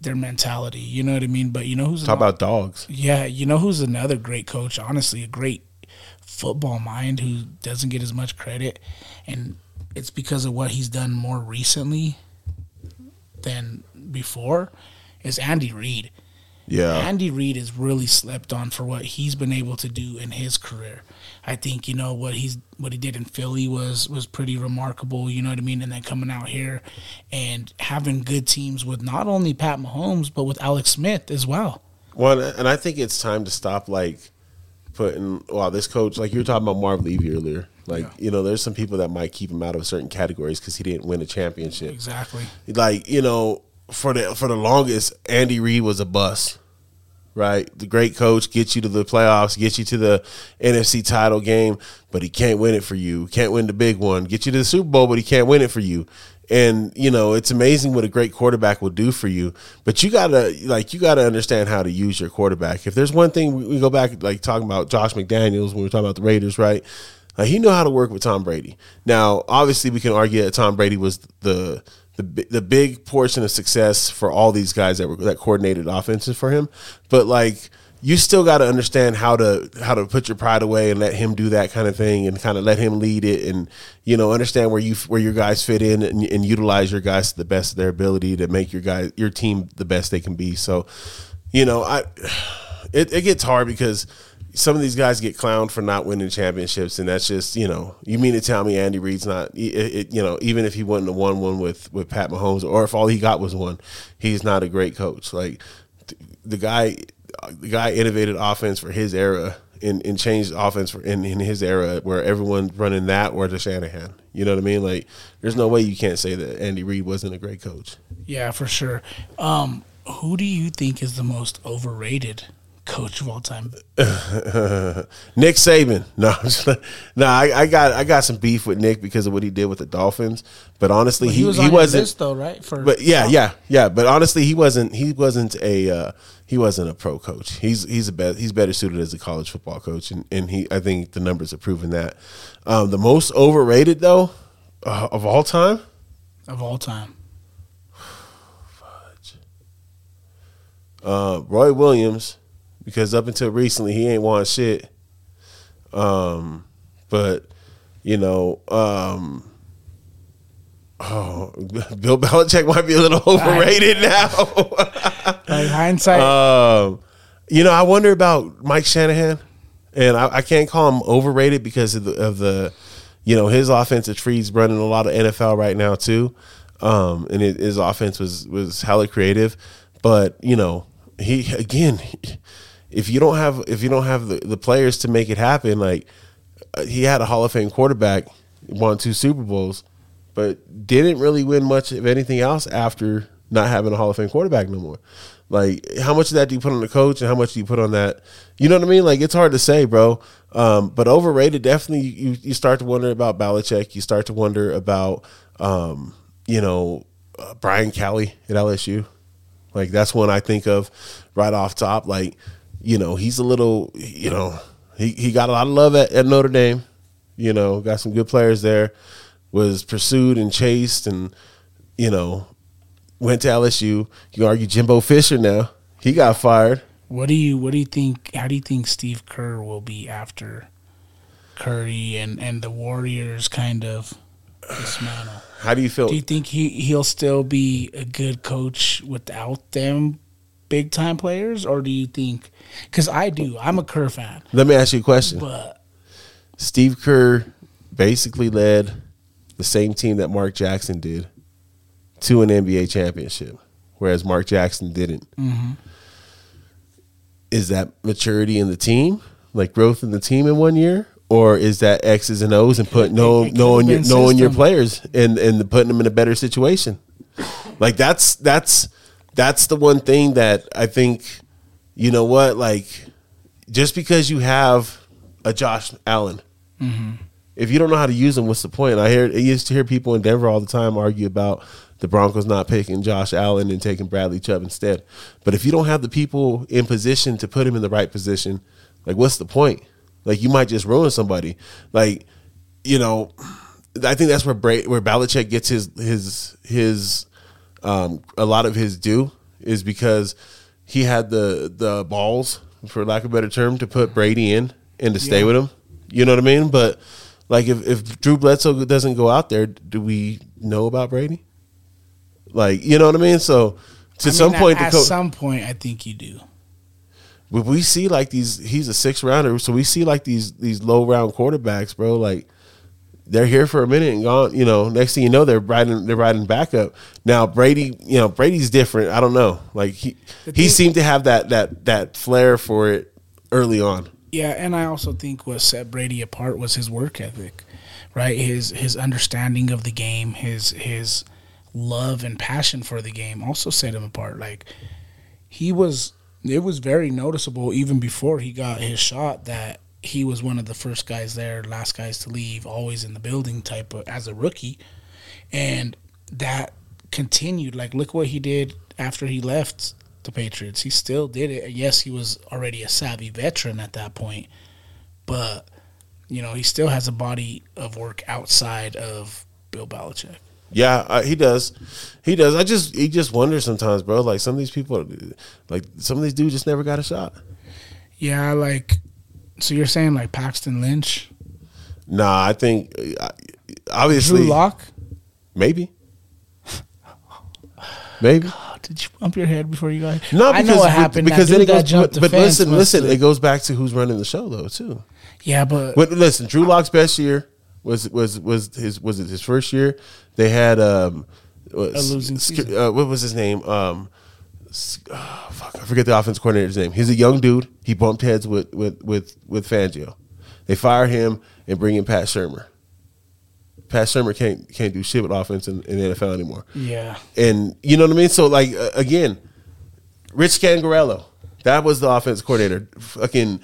their mentality. You know what I mean? But you know who's Talk about dogs. yeah, you know who's another great coach? Honestly, a great football mind who doesn't get as much credit, and it's because of what he's done more recently than before. Is Andy Reid. Yeah. Andy Reid is really slept on for what he's been able to do in his career. I think you know what he's what he did in Philly was was pretty remarkable. You know what I mean, and then coming out here and having good teams with not only Pat Mahomes but with Alex Smith as well. Well, and I think it's time to stop like putting. Wow, this coach, like you were talking about Marv Levy earlier. Like you know, there's some people that might keep him out of certain categories because he didn't win a championship. Exactly. Like you know, for the for the longest, Andy Reid was a bust. Right, the great coach gets you to the playoffs, gets you to the NFC title game, but he can't win it for you. Can't win the big one. Get you to the Super Bowl, but he can't win it for you. And you know, it's amazing what a great quarterback will do for you. But you gotta like you gotta understand how to use your quarterback. If there's one thing we, we go back like talking about Josh McDaniels when we were talking about the Raiders, right? Like he knew how to work with Tom Brady. Now, obviously, we can argue that Tom Brady was the the the big portion of success for all these guys that were that coordinated offenses for him. But like you still got to understand how to how to put your pride away and let him do that kind of thing and kind of let him lead it and you know understand where you where your guys fit in and, and utilize your guys to the best of their ability to make your guys your team the best they can be. So, you know, I it, it gets hard because some of these guys get clowned for not winning championships, and that's just you know you mean to tell me Andy Reid's not it, it, you know even if he wouldn't have won one with with Pat Mahomes or if all he got was one, he's not a great coach. Like the guy, the guy innovated offense for his era and, and changed offense for in, in his era where everyone's running that or the Shanahan. You know what I mean? Like there's no way you can't say that Andy Reid wasn't a great coach. Yeah, for sure. Um, who do you think is the most overrated coach of all time? Nick Saban. No, no, I, I, got I got some beef with Nick because of what he did with the Dolphins. But honestly, Well, he, was he wasn't. list though, right? For But yeah, yeah, yeah. But honestly, he wasn't. He wasn't a. Uh, he wasn't a pro coach. He's he's a better he's better suited as a college football coach, and, and he I think the numbers have proven that. Um, the most overrated though uh, of all time. of all time. uh, Roy Williams, because up until recently he ain't won shit. Um, but you know, um, oh, Bill Belichick might be a little overrated now. Like hindsight, um, you know, I wonder about Mike Shanahan, and I, I can't call him overrated because of the, of the, you know, his offensive tree's running a lot of NFL right now too, um, and it, his offense was was hella creative, but you know, he again, if you don't have if you don't have the, the players to make it happen, like uh, he had a Hall of Fame quarterback, won two Super Bowls, but didn't really win much of anything else after not having a Hall of Fame quarterback no more. Like, how much of that do you put on the coach, and how much do you put on that? You know what I mean? Like, it's hard to say, bro. Um, but overrated, definitely. You you start to wonder about Belichick. You start to wonder about, um, you know, uh, Brian Kelly at LSU. Like that's one I think of right off top. Like, you know, he's a little, you know, he, he got a lot of love at, at Notre Dame. You know, got some good players there. Was pursued and chased, and you know, went to LSU. You argue Jimbo Fisher now. He got fired. what do you what do you think? How do you think Steve Kerr will be after Curry and and the Warriors kind of dismantle? How do you feel? Do you think he he'll still be a good coach without them big time players, or do you think? Because I do, I'm a Kerr fan, Let me ask you a question. but Steve Kerr basically led the same team that Mark Jackson did to an NBA championship, whereas Mark Jackson didn't. Mm-hmm. Is that maturity in the team, like growth in the team in one year, or is that X's and O's and put It- know it could've knowing your knowing your players and and putting them in a better situation? Like that's that's that's the one thing that I think you know what like just because you have a Josh Allen mm-hmm. if you don't know how to use them, what's the point? I hear I used to hear people in Denver all the time argue about the Broncos not picking Josh Allen and taking Bradley Chubb instead. But if you don't have the people in position to put him in the right position, like what's the point? Like you might just ruin somebody. Like you know, I think that's where Bra- where Belichick gets his his his um, a lot of his due is because he had the the balls, for lack of a better term, to put Brady in and to stay Yeah. with him. You know what I mean? But like if, if Drew Bledsoe doesn't go out there, do we know about Brady? Like, you know what I mean? So to I mean, some point, at, co- some point, I think you do. we- we see like these. He's a six rounder, so we see like these these low round quarterbacks, bro. Like they're here for a minute and gone. You know, next thing you know, they're riding they're riding backup. Now Brady, you know, Brady's different. I don't know. Like he The he seemed to have that that that flair for it early on. Yeah, and I also think what set Brady apart was his work ethic, right? His his understanding of the game, his his love and passion for the game also set him apart. Like he was it was very noticeable even before he got his shot that he was one of the first guys there, last guys to leave, always in the building type of as a rookie. And that continued. Like look what he did after he left the Patriots. He still did it. Yes, he was already a savvy veteran at that point, but you know, he still has a body of work outside of Bill Belichick. Yeah, uh, he does. He does. I just he just wonders sometimes, bro. Like some of these people, like some of these dudes just never got a shot. Yeah, like so you're saying like Paxton Lynch, Nah, I think uh, obviously Drew Lock. maybe, maybe. Oh, did you bump your head before you got? No, I because, know what happened. Because then it goes. jumped But, but listen, listen. It goes back to who's running the show though too. yeah, but But listen, Drew Lock's best year was was was his was it his first year? They had um A losing season. Uh, what was his name? Um, oh, fuck, I forget the offense coordinator's name. He's a young dude. He bumped heads with with with with Fangio. They fire him and bring in Pat Shurmur. Pat Shurmur can't can't do shit with offense in, in the NFL anymore. yeah, And you know what I mean? So like uh, again, Rich Scangarello, that was the offense coordinator. Fucking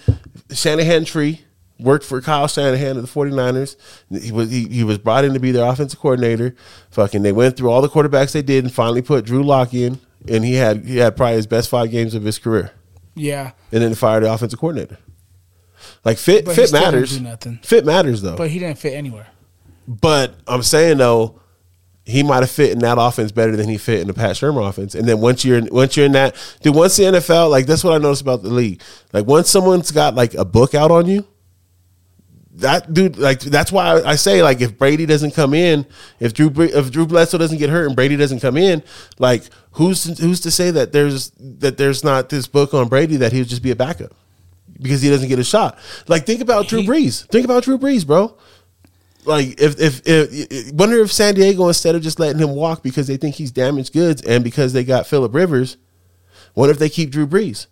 Shanahan Tree worked for Kyle Shanahan of the 49ers. He was he, he was brought in to be their offensive coordinator. Fucking they went through all the quarterbacks they did and finally put Drew Lock in and he had he had probably his best 5 games of his career. yeah. And then fired the offensive coordinator. Like fit But fit matters. nothing. Fit matters though. But he didn't fit anywhere. But I'm saying though, he might have fit in that offense better than he fit in the Pat Shurmur offense. And then once you're in, once you're in that, dude, once the NFL, like that's what I noticed about the league. Like once someone's got like a book out on you, that dude, like that's why I, say like if Brady doesn't come in, if Drew if Drew Bledsoe doesn't get hurt and Brady doesn't come in, like who's who's to say that there's that there's not this book on Brady that he'll just be a backup because he doesn't get a shot. Like think about Drew Brees. Think about Drew Brees, bro like if, if if wonder if San Diego instead of just letting him walk because they think he's damaged goods and because they got Philip Rivers, what if they keep Drew Brees?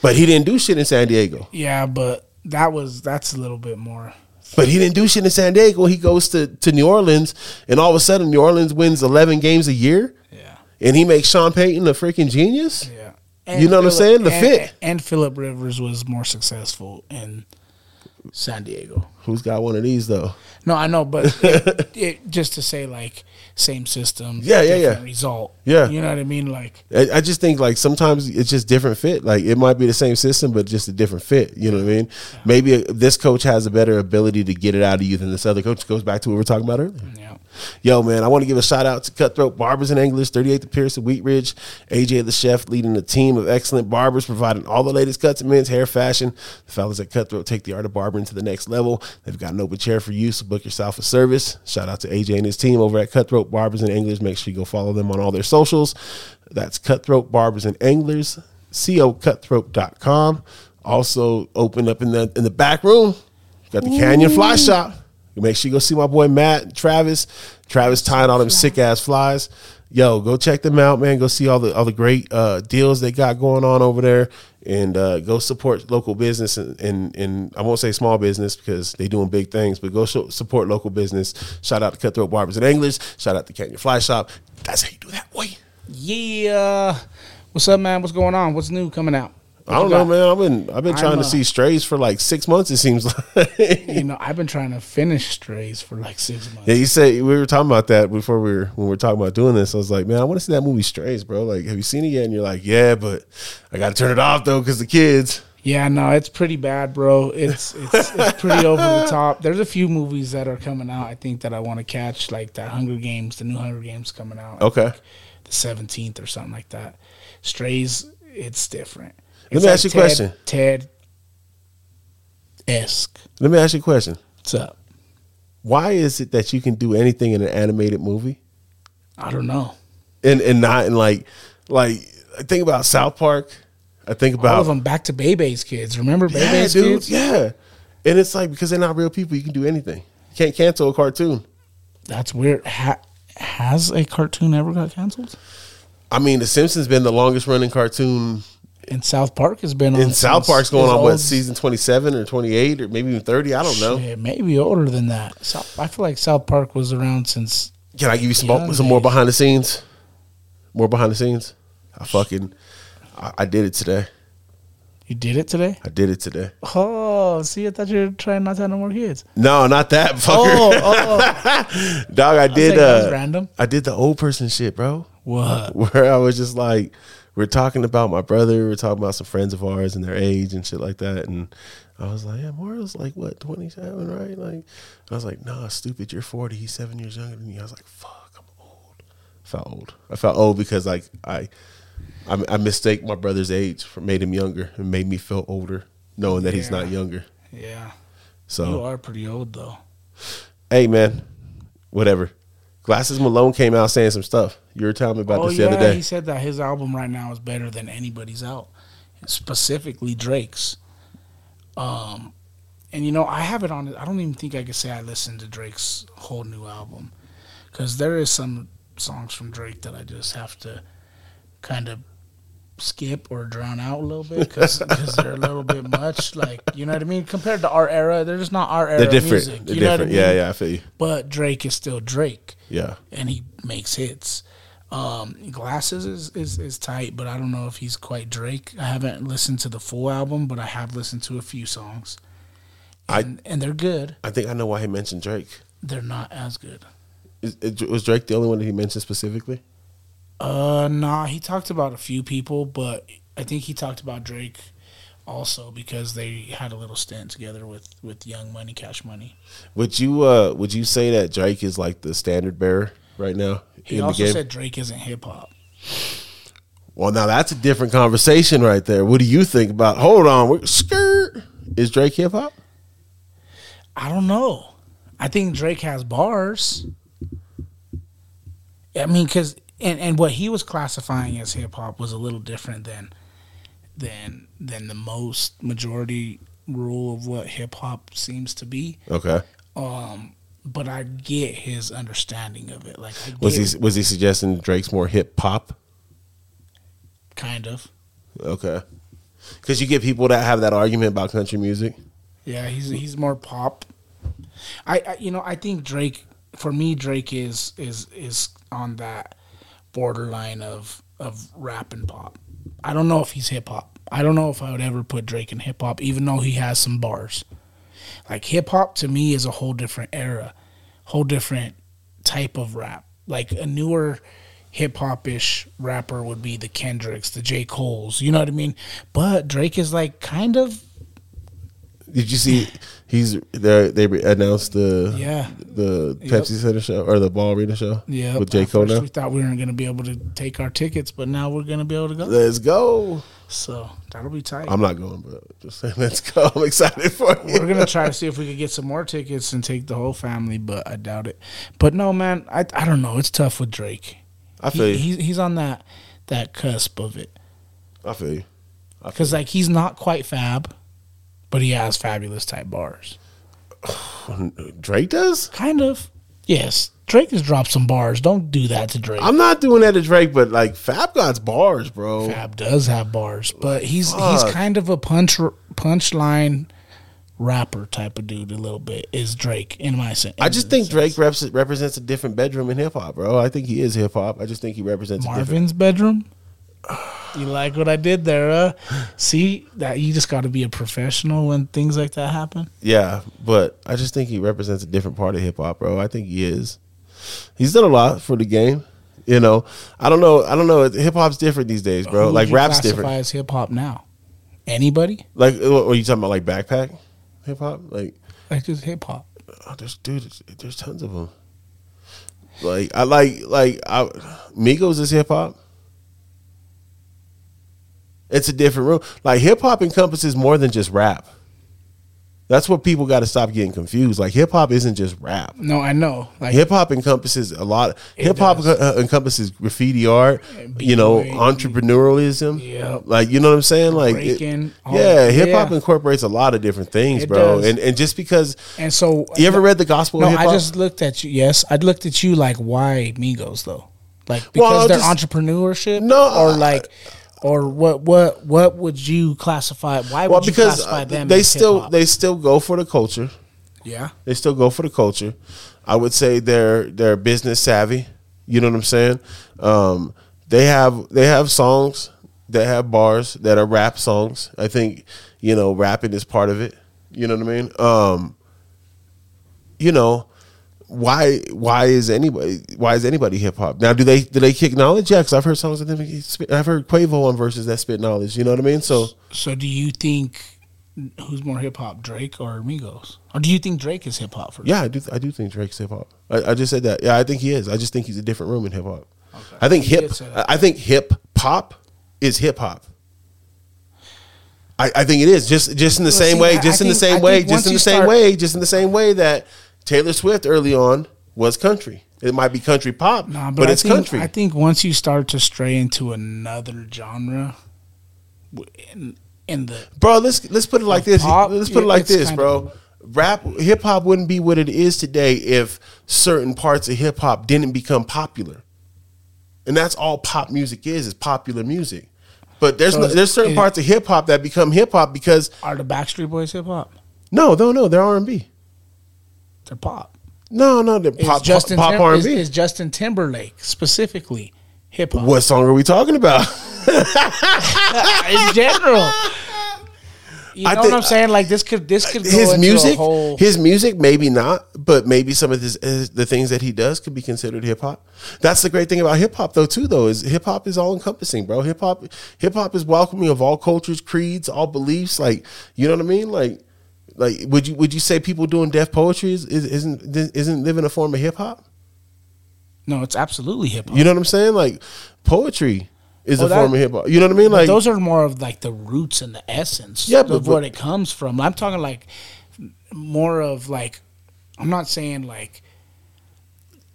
But he didn't do shit in San Diego. Yeah, but that was that's a little bit more. But he didn't do shit in San Diego. He goes to, to New Orleans, and all of a sudden, New Orleans wins 11 games a year, Yeah, and he makes Sean Payton a freaking genius. yeah. You know what I'm saying? The and, fit. And Philip Rivers was more successful in San Diego. Who's got one of these, though? No, I know, but it, it, just to say like same system, Yeah, yeah, yeah. result. Yeah. you know what I mean. Like I, I just think like sometimes it's just different fit. Like it might be the same system, but just a different fit. You know what I mean? Maybe uh this coach has a better ability to get it out of you than this other coach. Goes back to what we were talking about earlier. yeah, Yo, man, I want to give a shout out to Cutthroat Barbers and Anglers, 38th to Pearson, Wheat Ridge. AJ the chef leading a team of excellent barbers, providing all the latest cuts and men's hair fashion. The fellas at Cutthroat take the art of barbering to the next level. They've got an open chair for you, so book yourself a service. Shout out to AJ and his team over at Cutthroat Barbers and Anglers. Make sure you go follow them on all their socials. That's Cutthroat Barbers and Anglers, cocutthroat.com. Also, open up in the in the back room. Got the Canyon Fly Shop. Make sure you go see my boy Matt, Travis. Travis tying all them sick ass flies. Yo, go check them out, man. Go see all the all the great uh, deals they got going on over there, and uh, go support local business and, and and I won't say small business because they doing big things, but go show, support local business. Shout out to Cutthroat Barbers and Anglers. Shout out to Canyon Fly Shop. That's how you do that, boy. yeah. What's up, man? What's going on? What's new coming out? I don't know, man. I've been I've been trying I'm, to see strays for like six months. It seems like. You know, I've been trying to finish Strays for like six months. Yeah, you said we were talking about that before we were when we were talking about doing this. I was like, man, I want to see that movie Strays, bro. Like, have you seen it yet? And you're like, yeah, but I got to turn it off though because the kids. Yeah, no, it's pretty bad, bro. It's it's, it's pretty over the top. There's a few movies that are coming out. I think that I want to catch, like that Hunger Games, the new Hunger Games coming out. Okay. the seventeenth or something like that. Strays, it's different. Let me ask you a question. Ted esque. Let me ask you a question. What's up? Why is it that you can do anything in an animated movie I don't know. and and not in like like I think about South Park. I think about All of them back to Bebe's kids. Remember yeah, Bebe's dude, kids? yeah. And it's like because they're not real people, you can do anything. You can't cancel a cartoon. That's weird. Ha- has a cartoon ever got canceled? I mean, The Simpsons been the longest running cartoon And South Park has been on in South Park's going on what season twenty seven or twenty eight or maybe even thirty. I don't know. Shit, maybe older than that. South, I feel like South Park was around since. Can I give you some some more behind the scenes? More behind the scenes. I fucking I, I did it today. You did it today? I did it today. Oh, see, I thought you were trying not to have no more kids. No, not that fucker. Oh, oh, Dog, I did that uh random. I did the old person shit, bro. what? Where I was just like we're talking about my brother, we're talking about some friends of ours and their age and shit like that. And I was like, Yeah, Morrow's like what, twenty seven, right? Like I was like, nah, stupid, you're forty, he's seven years younger than me. I was like, fuck, I'm I felt old. I felt old because like I, I, I mistake my brother's age for made him younger and made me feel older, knowing that he's not younger. Yeah. So You are pretty old though. hey man, whatever. Glasses Malone came out saying some stuff. You were telling me about oh this the yeah, other day. he said that his album right now is better than anybody's out, specifically Drake's. Um, and you know I have it on. I don't even think I could say I listened to Drake's whole new album, because there is some songs from Drake that I just have to kind of skip or drown out a little bit because they're a little bit much. Like you know what I mean. Compared to our era, they're just not our era They're different. music. They're you know different. what I mean? Yeah, yeah, I feel you. But Drake is still Drake Yeah. and he makes hits. Um, Glasses is, is is tight, but I don't know if he's quite Drake. I haven't listened to the full album, but I have listened to a few songs, I- and, and they're good. I think I know why he mentioned Drake. They're not as good. Is, is- was Drake the only one that he mentioned specifically? Uh, nah, he talked about a few people, but I think he talked about Drake also because they had a little stint together with with Young Money, Cash Money. Would you uh would you say that Drake is like the standard bearer right now He in the also said Drake isn't hip hop. well, now that's a different conversation right there. What do you think about? Hold on, skirt. Is Drake hip hop? I don't know. I think Drake has bars. I mean, because and and what he was classifying as hip hop was a little different than than than the most majority rule of what hip hop seems to be. Okay. Um, but I get his understanding of it. Like Was he was he suggesting Drake's more hip hop? kind of. Okay. Because you get people that have that argument about country music. Yeah, he's he's more pop. I, I you know I think Drake for me Drake is is is on that borderline of of rap and pop. I don't know if he's hip hop. I don't know if I would ever put Drake in hip hop, even though he has some bars. Like hip hop to me is a whole different era, whole different type of rap. Like a newer hip hop ish rapper would be the Kendricks, the J. Cole's, you know what I mean? But Drake is like kind of Did you see? He's there. They announced the Yeah. the Yep. Pepsi Center show or the Ball Arena show. Yeah, with J Cole now. We thought we weren't going to be able to take our tickets, but now we're going to be able to go. Let's go. So that'll be tight. I'm not going, but just saying, let's go. I'm excited for you. we're gonna try to see if we could get some more tickets and take the whole family, but I doubt it. But no, man, I I don't know. It's tough with Drake. I feel He, you. he's he's on that that cusp of it I feel you. Because like he's not quite fab, but he has Fabolous type bars. Drake does. Kind of. Yes, Drake has dropped some bars. Don't do that to Drake. I'm not doing that to Drake, but like Fab God's bars, bro. Fab does have bars, but he's he's kind of a punch punchline rapper type of dude. A little bit is Drake in my sense. I just think Drake reps, represents a different bedroom in hip hop, bro. I think he is hip hop. I just think he represents a different. Marvin's bedroom. You like what I did there? Uh? See that you just got to be a professional when things like that happen. Yeah, but I just think he represents a different part of hip hop, bro. I think he is. He's done a lot for the game. You know, I don't know. I don't know. Hip hop's different these days, bro. Who like rap's different. as hip hop now. Anybody? Like, what are you talking about? Like backpack hip hop? Like, Like just hip hop. oh, there's dude, there's, there's tons of them. Like, I like like I, Migos is hip hop. It's a different room. Like hip hop encompasses more than just rap. That's what people got to stop getting confused. Like hip hop isn't just rap. No, I know. Like Hip hop encompasses a lot. Hip hop uh, encompasses graffiti art, you know, entrepreneurialism. Yep. Like you know what I'm saying? Like it- Breaking, all yeah, hip hop Yeah. incorporates a lot of different things, It bro. does. And and just because and so you ever read the gospel No, of hip I just looked at you. Yes, I looked at you like why Migos though, like because Well, they're just- entrepreneurship. No, or I- like, or what? What? What would you classify? Why would well, you because classify uh, them? they as still hip-hop? they still go for the culture. yeah. They still go for the culture. I would say they're they're business savvy. You know what I'm saying? Um, they have they have songs that have bars that are rap songs. I think you know rapping is part of it. You know what I mean? Um, you know why why is anybody why is anybody hip hop now? Do they do they kick knowledge? Yeah, 'cause I've heard songs that they spit, I've heard Quavo on verses that spit knowledge. You know what I mean? So So do you think who's more hip hop, Drake or Migos? Or do you think Drake is hip hop for? Yeah, I do. I do think Drake's hip hop. I, I just said that. Yeah, I think he is. I just think he's a different room in hip hop. I think You hip. did say that. I think hip hop is hip hop. I, I think it is just just in the same see, way, just I in the think- I same way, just in the same start- way, just in the same way that Taylor Swift early on was country. It might be country pop, Nah, but, I it's think, country. I think once you start to stray into another genre, in, in the bro, let's let's put it like this. pop, let's put it like this, bro. of- Rap hip hop wouldn't be what it is today if certain parts of hip hop didn't become popular. And that's all pop music is, is popular music. But there's So no, there's certain is- parts of hip hop that become hip hop because are the Backstreet Boys hip hop? no, no, no, they're R and B. They're pop. No, no, Is pop, Justin pop Tim- and is, B. is Justin Timberlake specifically hip hop What song are we talking about? in general? You know I what I'm saying? Like this could this could go his music, whole. his music, maybe not, but maybe some of his, his the things that he does could be considered hip hop. That's the great thing about hip hop, though. Too, though, is hip hop is all encompassing, bro. Hip hop, hip hop is welcoming of all cultures, creeds, all beliefs. Like, you know what I mean? Like, like would you would you say people doing def poetry is, is isn't isn't living a form of hip hop? no, it's absolutely hip hop. You know what I'm saying? Like, poetry is Well, a that- form of hip hop. You know what I mean? Like, those are more of like the roots and the essence Yeah, of but- what it comes from. I'm talking like more of like I'm not saying like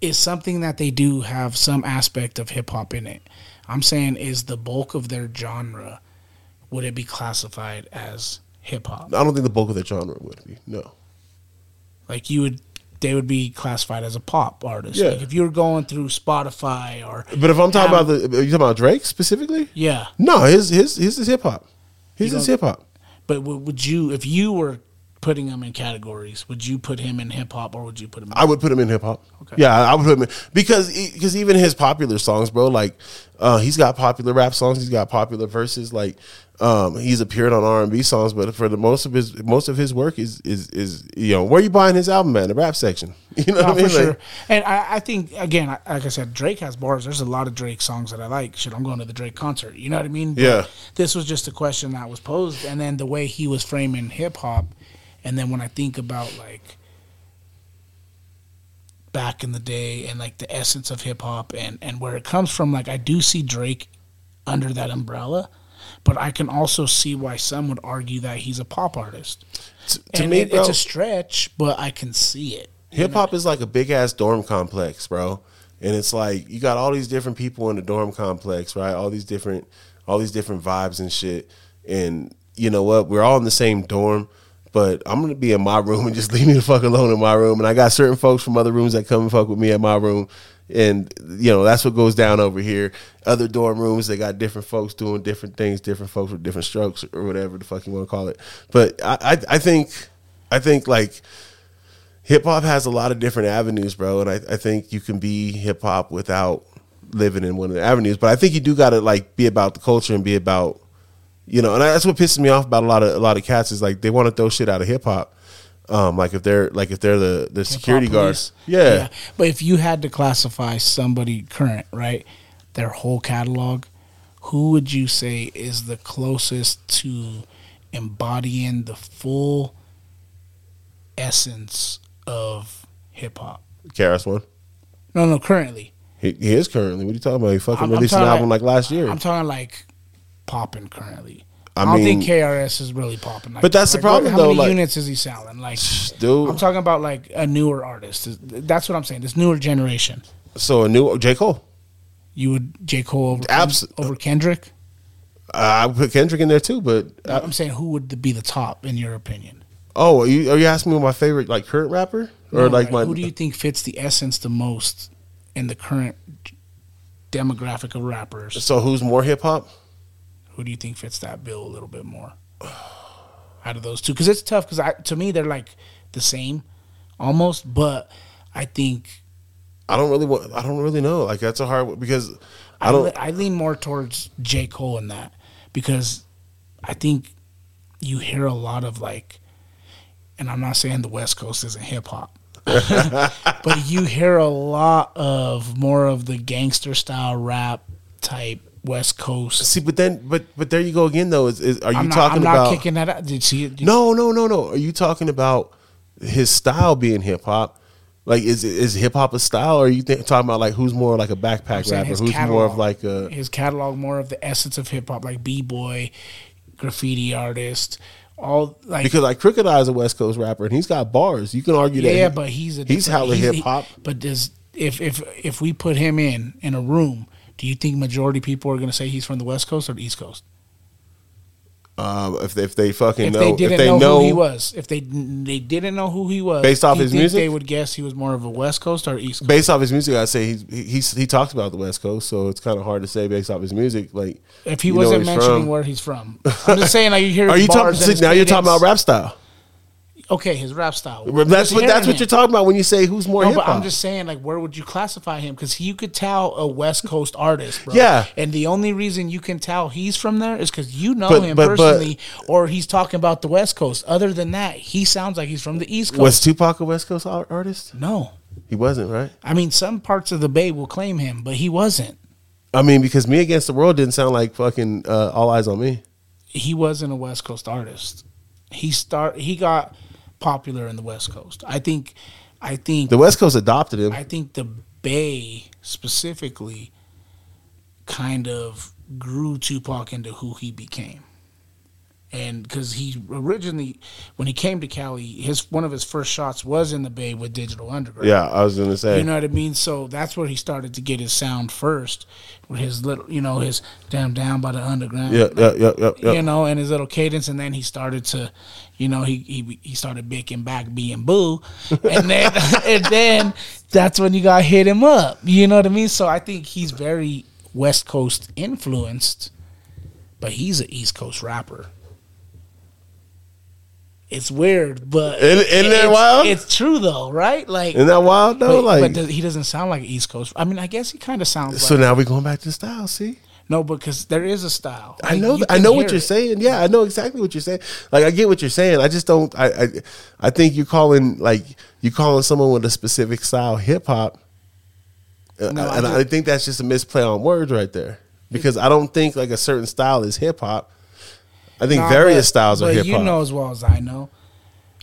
is something that they do have some aspect of hip hop in it. I'm saying is the bulk of their genre would it be classified as hip hop? I don't think the bulk of the genre would be no. Like you would they would be classified as a pop artist. Yeah. Like if you were going through Spotify or But if I'm talking about the, are you talking about Drake specifically? yeah, No, his his his is hip hop. His is hip hop. but would you if you were putting him in categories, would you put him in hip hop or would you put him? In I would put him in hip hop. Okay. Yeah, I would put him in because because even his popular songs, bro, like uh, he's got popular rap songs. He's got popular verses. Like um, he's appeared on R and B songs, but for the most of his most of his work is is is you know where you buying his album at the rap section. You know No, what I mean? for Like, sure. And I, I think again, like I said, Drake has bars. There's a lot of Drake songs that I like. Shit, I'm going to the Drake concert. You know what I mean? But Yeah. This was just a question that was posed, and then the way he was framing hip hop, and then when I think about like back in the day and like the essence of hip hop and and where it comes from, like I do see Drake under that umbrella. But I can also see why some would argue that he's a pop artist. t- to and me, it, it's a stretch, but I can see it. Hip hop is like a big ass dorm complex, bro. And it's like you got all these different people in the dorm complex, right? All these different all these different vibes and shit. And you know what? We're all in the same dorm, but I'm gonna be in my room and just leave me the fuck alone in my room. And I got certain folks from other rooms that come and fuck with me at my room. And you know, that's what goes down over here. Other dorm rooms, they got different folks doing different things, different folks with different strokes or whatever the fuck you want to call it. But I, I, I think I think like hip hop has a lot of different avenues, bro, and I, I think you can be hip hop without living in one of the avenues. But I think you do got to like be about the culture and be about, you know, and that's what pisses me off about a lot of a lot of cats is like they want to throw shit out of hip hop. Um, like if they're like if they're the the security guards, police. yeah. But if you had to classify somebody current, right, their whole catalog, who would you say is the closest to embodying the full essence of hip hop? KRS-One. No, no, currently. He, he is currently. What are you talking about? He fucking I'm- I'm released an album like- like, last year. I'm talking like popping currently. I I, don't mean- think KRS is really popping. Like, But that's the like, problem, How though, many like- units is he selling? Like, Dude, I'm talking about like a newer artist. That's what I'm saying. This newer generation. so a new J Cole. You would J Cole over Abs- over Kendrick. Uh, I would put Kendrick in there too, but uh, I'm saying who would be the top in your opinion? oh, are you, are you asking me my favorite like current rapper or No, like my? who do you think fits the essence the most in the current demographic of rappers? so who's more hip hop? Who do you think fits that bill a little bit more out of those two? Because it's tough. Because to me they're like the same almost, but I think I don't really want. I don't really know. Like that's a hard one because I I, don't. le- I lean more towards J Cole in that because I think you hear a lot of like, and I'm not saying the West Coast isn't hip hop, but you hear a lot of more of the gangster style rap type West Coast. See, but then, but but there you go again. Though, is, is are you I'm not, talking I'm not about? kicking that out. Did see it? No, no, no, no. Are you talking about his style being hip hop, Like, is is hip hop a style, or are you think, talking about like who's more like a backpack rapper, who's more of like a his catalog more of the essence of hip hop, like b boy, graffiti artist, all like because like Crooked I is a West Coast rapper and he's got bars. You can argue that. yeah, but he's a he's hella he- hip-hop. But does if if if we put him in in a room, do you think majority people are going to say he's from the West Coast or the East Coast? um, if they, if they fucking If know, they didn't if they know, know, who he was, if they they didn't know who he was, Based off his music? they would guess he was more of a West Coast or East Coast. based off his music, I'd say he's he he talks about the West Coast, so it's kind of hard to say based off his music. Like, If he wasn't mentioning from. where he's from, I'm just saying like you hear. Are you talking? now you're talking about rap style. Okay, his rap style. That's what that's what him. you're talking about when you say who's more No, hip but I'm just saying, like, where would you classify him? Because you could tell a West Coast artist, bro. Yeah. And the only reason you can tell he's from there is because you know But- him but- but- personally, or he's talking about the West Coast. Other than that, he sounds like he's from the East Coast. Was Tupac a West Coast artist? no, He wasn't, right? I mean, some parts of the Bay will claim him, but he wasn't. I mean, because Me Against the World didn't sound like fucking uh, All Eyez on Me. He wasn't a West Coast artist. He start. He got popular in the West Coast. I think. I think. The West Coast adopted him. I think the Bay specifically kind of grew Tupac into who he became. And because he originally, when he came to Cali, his one of his first shots was in the Bay with Digital Underground. yeah, I was gonna say. You know what I mean? So that's where he started to get his sound first, with his little, you know, his damn down by the underground. yeah, yeah, yeah, yeah, yeah. You know, and his little cadence, and then he started to, you know, he he he started baking back being boo, and then and then that's when you got hit him up. You know what I mean? So I think he's very West Coast influenced, but he's an East Coast rapper. It's weird, but Isn't- isn't that it's, wild? It's true though, right? Like, Isn't that wild though? but, like, but does, he doesn't sound like East Coast. I mean, I guess he kind of sounds so like now we're going back to style. See, no, but because there is a style. I know, I know what you're it. saying. Yeah, I know exactly what you're saying. Like, I get what you're saying. I just don't. I, I, I think you're calling like you're calling someone with a specific style hip hop, Uh, No, and I, just- think that's just a misplay on words right there. Because I don't think like a certain style is hip hop. I think Nah, various but- styles but hip hop. You know as well as I know,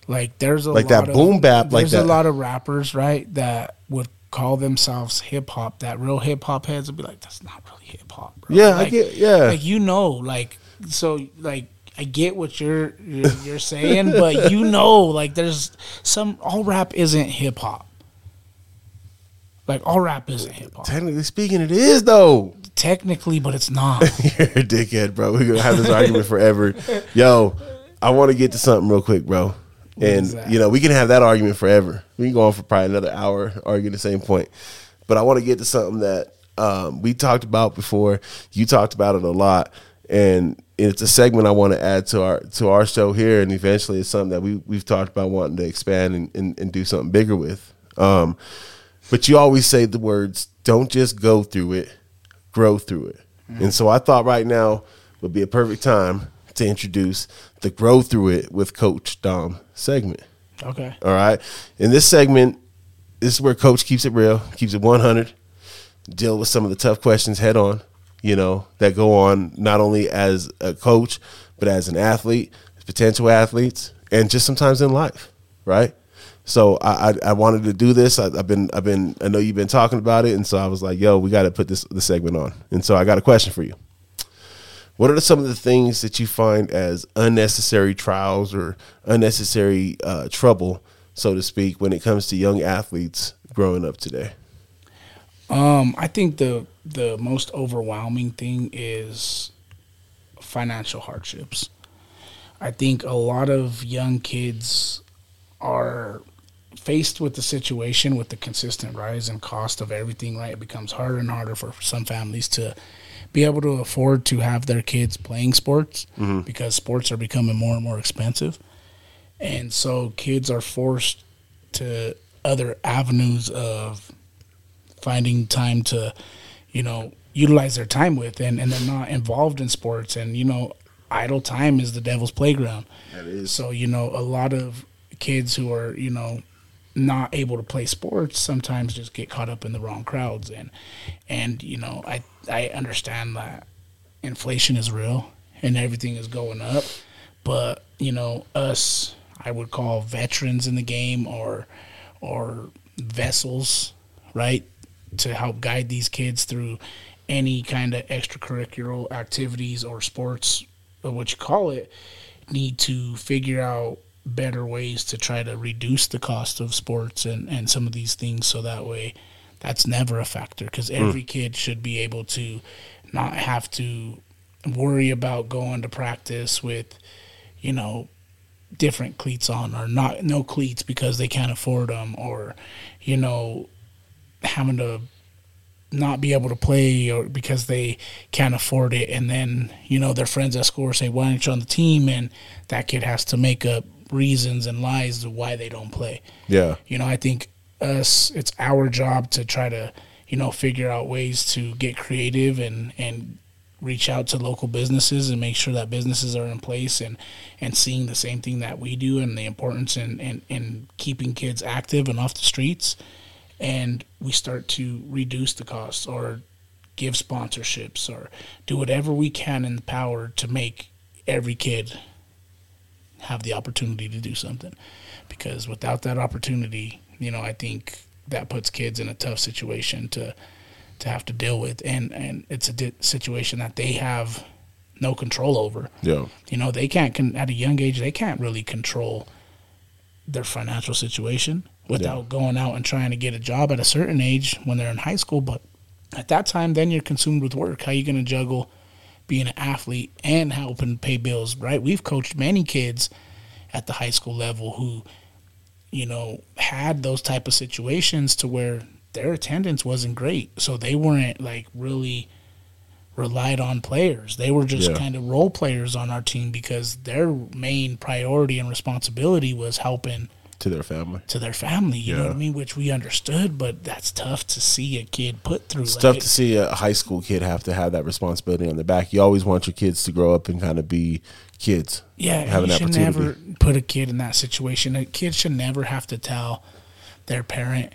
like there's a Like lot that of, boom bap, like There's that. a lot of rappers, right, that would call themselves hip hop. That real hip hop heads would be like, "That's not really hip hop." bro." Yeah, I get- yeah. Like you know, like so, like I get what you're you're, you're saying, but you know, like there's some all rap isn't hip hop. Like all rap isn't hip hop Technically speaking, it is though. Technically, but it's not. You're a dickhead, bro. We're gonna have this argument forever. Yo, I want to get to something real quick, bro. And you know, we can have that argument forever. We can go on for probably another hour arguing the same point. But I want to get to something that um, we talked about before. You talked about it a lot, and it's a segment I want to add to our to our show here. And eventually, it's something that we we've talked about wanting to expand and, and, and do something bigger with. Um, but you always say the words, "Don't just go through it, grow through it." And so I thought right now would be a perfect time to introduce the "Grow Through It" with Coach Dom segment. Okay. All right. In this segment, this is where Coach keeps it real, keeps it 100, deal with some of the tough questions head on, you know, that go on not only as a coach, but as an athlete, potential athletes, and just sometimes in life, right? So I, I, I wanted to do this. I, I've been I've been I know you've been talking about it, and so I was like, yo, we got to put this the segment on. And so I got a question for you. What are some of the things that you find as unnecessary trials or unnecessary uh, trouble, so to speak, when it comes to young athletes growing up today? Um, I think the the most overwhelming thing is financial hardships. I think a lot of young kids are faced with the situation with the consistent rise in cost of everything, right? It becomes harder and harder for some families to be able to afford to have their kids playing sports mm-hmm. because sports are becoming more and more expensive. And so kids are forced to other avenues of finding time to, you know, utilize their time with and, and they're not involved in sports and, you know, idle time is the devil's playground. That is. So, you know, a lot of kids who are, you know, not able to play sports sometimes just get caught up in the wrong crowds. And and you know, I I understand that inflation is real and everything is going up, but you know, us I would call veterans in the game or or vessels, right, to help guide these kids through any kind of extracurricular activities or sports, or what you call it, need to figure out better ways to try to reduce the cost of sports and, and some of these things so that way that's never a factor because hmm. every kid should be able to not have to worry about going to practice with you know different cleats on or not no cleats because they can't afford them or you know having to not be able to play or because they can't afford it. And then you know their friends at school say why aren't you on the team? And that kid has to make up reasons and lies of why they don't play Yeah. you know i think us it's our job to try to you know figure out ways to get creative and and reach out to local businesses and make sure that businesses are in place and and seeing the same thing that we do and the importance in in, in keeping kids active and off the streets and we start to reduce the costs or give sponsorships or do whatever we can in the power to make every kid have the opportunity to do something. Because without that opportunity you know i think that puts kids in a tough situation to to have to deal with. And and it's a di- situation that they have no control over. Yeah. you know they can't con- at a young age they can't really control their financial situation without going out and trying to get a job at a certain age when they're in high school. But at that time then you're consumed with work. How you going to juggle being an athlete and helping pay bills right? We've coached many kids at the high school level who you know had those type of situations to where their attendance wasn't great. So they weren't like really relied on players. They were just Yeah. kind of role players on our team because their main priority and responsibility was helping To their family. to their family you know what i mean which we understood but that's tough to see a kid put through It's Like, tough it- to see a high school kid have to have that responsibility on their back. You always want your kids to grow up and kind of be kids. Yeah, have you an opportunity. never put a kid in that situation. A kid should never have to tell their parent,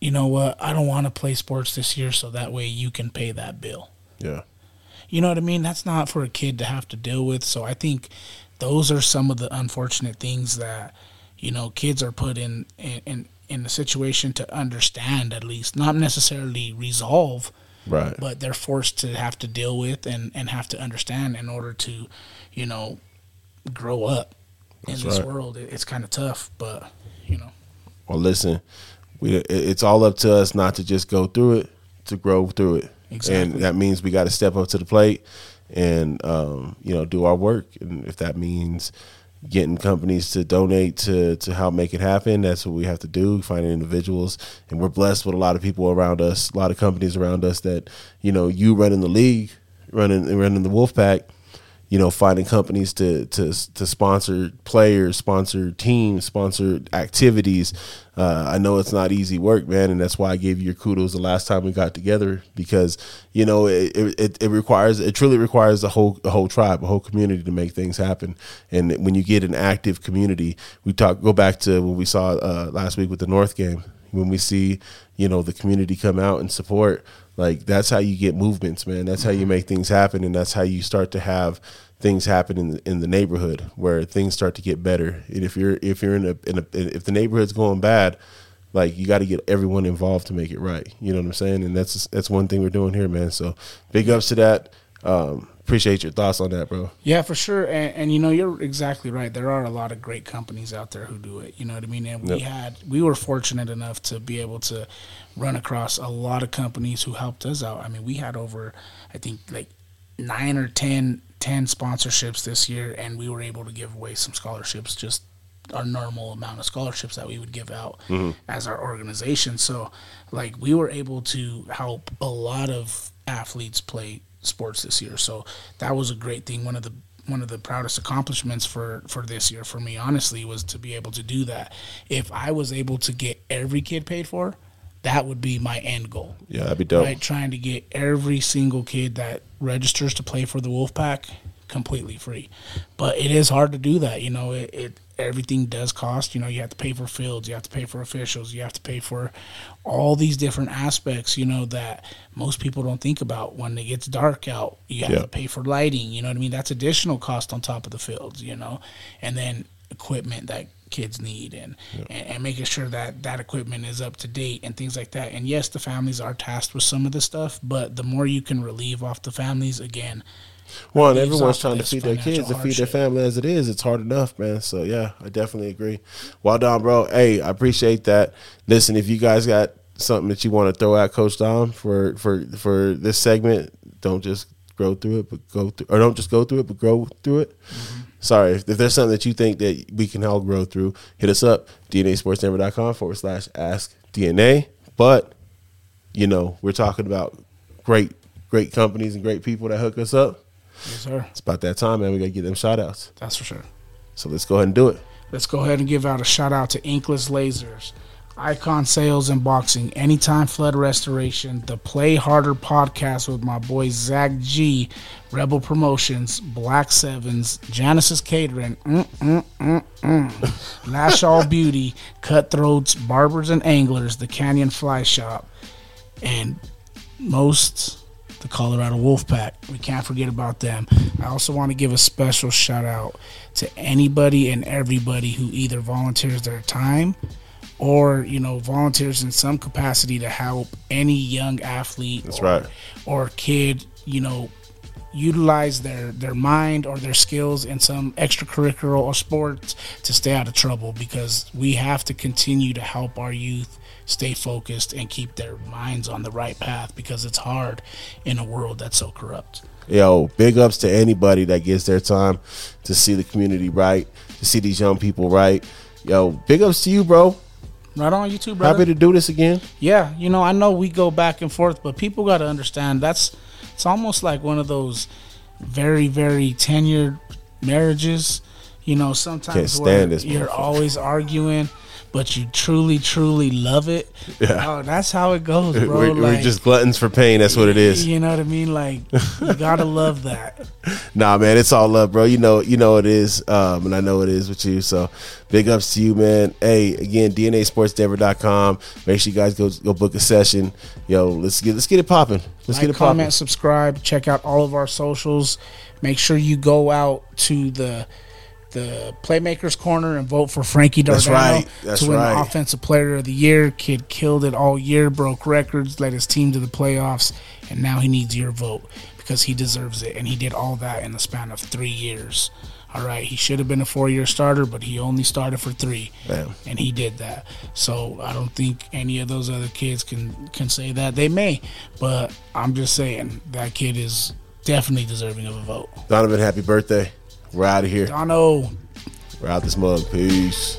you know what, I don't want to play sports this year, so that way you can pay that bill. Yeah. You know what I mean? That's not for a kid to have to deal with. So I think those are some of the unfortunate things that you know kids are put in in in, a situation to understand at least, not necessarily resolve Right. but they're forced to have to deal with and, and have to understand in order to, you know, grow up in this right. world. It, it's kind of tough, but you know, well, listen, we it's all up to us not to just go through it, to grow through it. Exactly. And that means we got to step up to the plate and um, you know do our work. And if that means getting companies to donate to to help make it happen, that's what we have to do. Finding individuals, and we're blessed with a lot of people around us, a lot of companies around us that you know you running the league, running running the Wolfpack you know, finding companies to to to sponsor players, sponsor teams, sponsor activities. Uh, I know it's not easy work, man, and that's why I gave you your kudos the last time we got together because you know it it, it requires it truly requires a whole a whole tribe, a whole community to make things happen. And when you get an active community, we talk go back to what we saw uh, last week with the North game when we see you know the community come out and support like that's how you get movements man. That's how you mm-hmm. make things happen and that's how you start to have things happen in the, in the neighborhood where things start to get better. And if you're if you're in a, in a if the neighborhood's going bad like you got to get everyone involved to make it right. You know what i'm saying? And that's that's one thing we're doing here man. So big ups to that um appreciate your thoughts on that bro yeah, for sure. And, and you know, you're exactly right. There are a lot of great companies out there who do it. You know what I mean? And we Yep. had we were fortunate enough to be able to run across a lot of companies who helped us out. I mean, we had over, I think, like nine or 10, 10 sponsorships this year, and we were able to give away some scholarships, just our normal amount of scholarships that we would give out as our organization. So, like, we were able to help a lot of athletes play sports this year. So that was a great thing. One of the one of the proudest accomplishments for for this year for me honestly was to be able to do that if i was able to get every kid paid for that would be my end goal yeah that'd be dope right trying to get every single kid that registers to play for the wolfpack completely free but it is hard to do that you know it, it everything does cost. You know you have to pay for fields you have to pay for officials you have to pay for all these different aspects you know that most people don't think about. When it gets dark out you have Yeah. to pay for lighting you know what i mean? That's additional cost on top of the fields you know? And then equipment that kids need and, and and making sure that that equipment is up to date and things like that. And yes, the families are tasked with some of the stuff, but the more you can relieve off the families, again, One, Leaves everyone's trying to feed their kids and feed their family as it is. It's hard enough, man. So yeah, I definitely agree. Well done, bro. Hey, I appreciate that. Listen, if you guys got something that you want to throw at Coach Dom for for for this segment, don't just grow through it, but go through, or don't just go through it, but grow through it. Sorry, if, if there's something that you think that we can help grow through, hit us up, DNASportsNetwork.com forward slash ask DNA. But, you know, we're talking about great, great companies and great people that hook us up. Yes, sir. It's about that time, man. We got to get them shout outs. That's for sure. So let's go ahead and do it. Let's go ahead and give out a shout out to Inkless Lasers, Icon Sales and Boxing, Anytime Flood Restoration, the Play Harder podcast with my boy Zach G, Rebel Promotions, Black Sevens, Genesis Catering, mm, mm, mm, mm. Lash All Beauty, Cutthroats, Barbers and Anglers, the Canyon Fly Shop, and most the Colorado Wolfpack. We can't forget about them. I also want to give a special shout out to anybody and everybody who either volunteers their time or you know volunteers in some capacity to help any young athlete That's or, right. or kid you know utilize their their mind or their skills in some extracurricular or sports to stay out of trouble because we have to continue to help our youth stay focused and keep their minds on the right path because it's hard in a world that's so corrupt. Yo, big ups to anybody that gives their time to see the community right, to see these young people right. Yo, big ups to you, bro. Right on YouTube, brother. Happy to do this again. Yeah, you know, I know we go back and forth, but people got to understand that's it's almost like one of those very, very tenured marriages. You know, sometimes where you're always arguing, but you truly, truly love it. Yeah. Oh, that's how it goes, bro. we're, we're just gluttons for pain. That's what it is. You know what I mean? Like, you gotta love that. Nah, man, it's all love, bro. You know, you know it is, um, and I know it is with you. So, big ups to you, man. Hey, again, DNASportsDenver.com. Make sure you guys go go book a session. Yo, let's get let's get it popping. Let's like, get it popping. comment, subscribe, check out all of our socials. Make sure you go out to the the Playmakers Corner and vote for Frankie Dardano That's right. That's to win right. the Offensive Player of the Year. Kid killed it all year, broke records, led his team to the playoffs, and now he needs your vote because he deserves it. And he did all that in the span of three years. All right, he should have been a four-year starter, but he only started for three, Bam. and he did that. So I don't think any of those other kids can can say that. They may, but I'm just saying that kid is definitely deserving of a vote. Donovan, happy birthday. We're out of here. Dono. We're out this mug. Peace.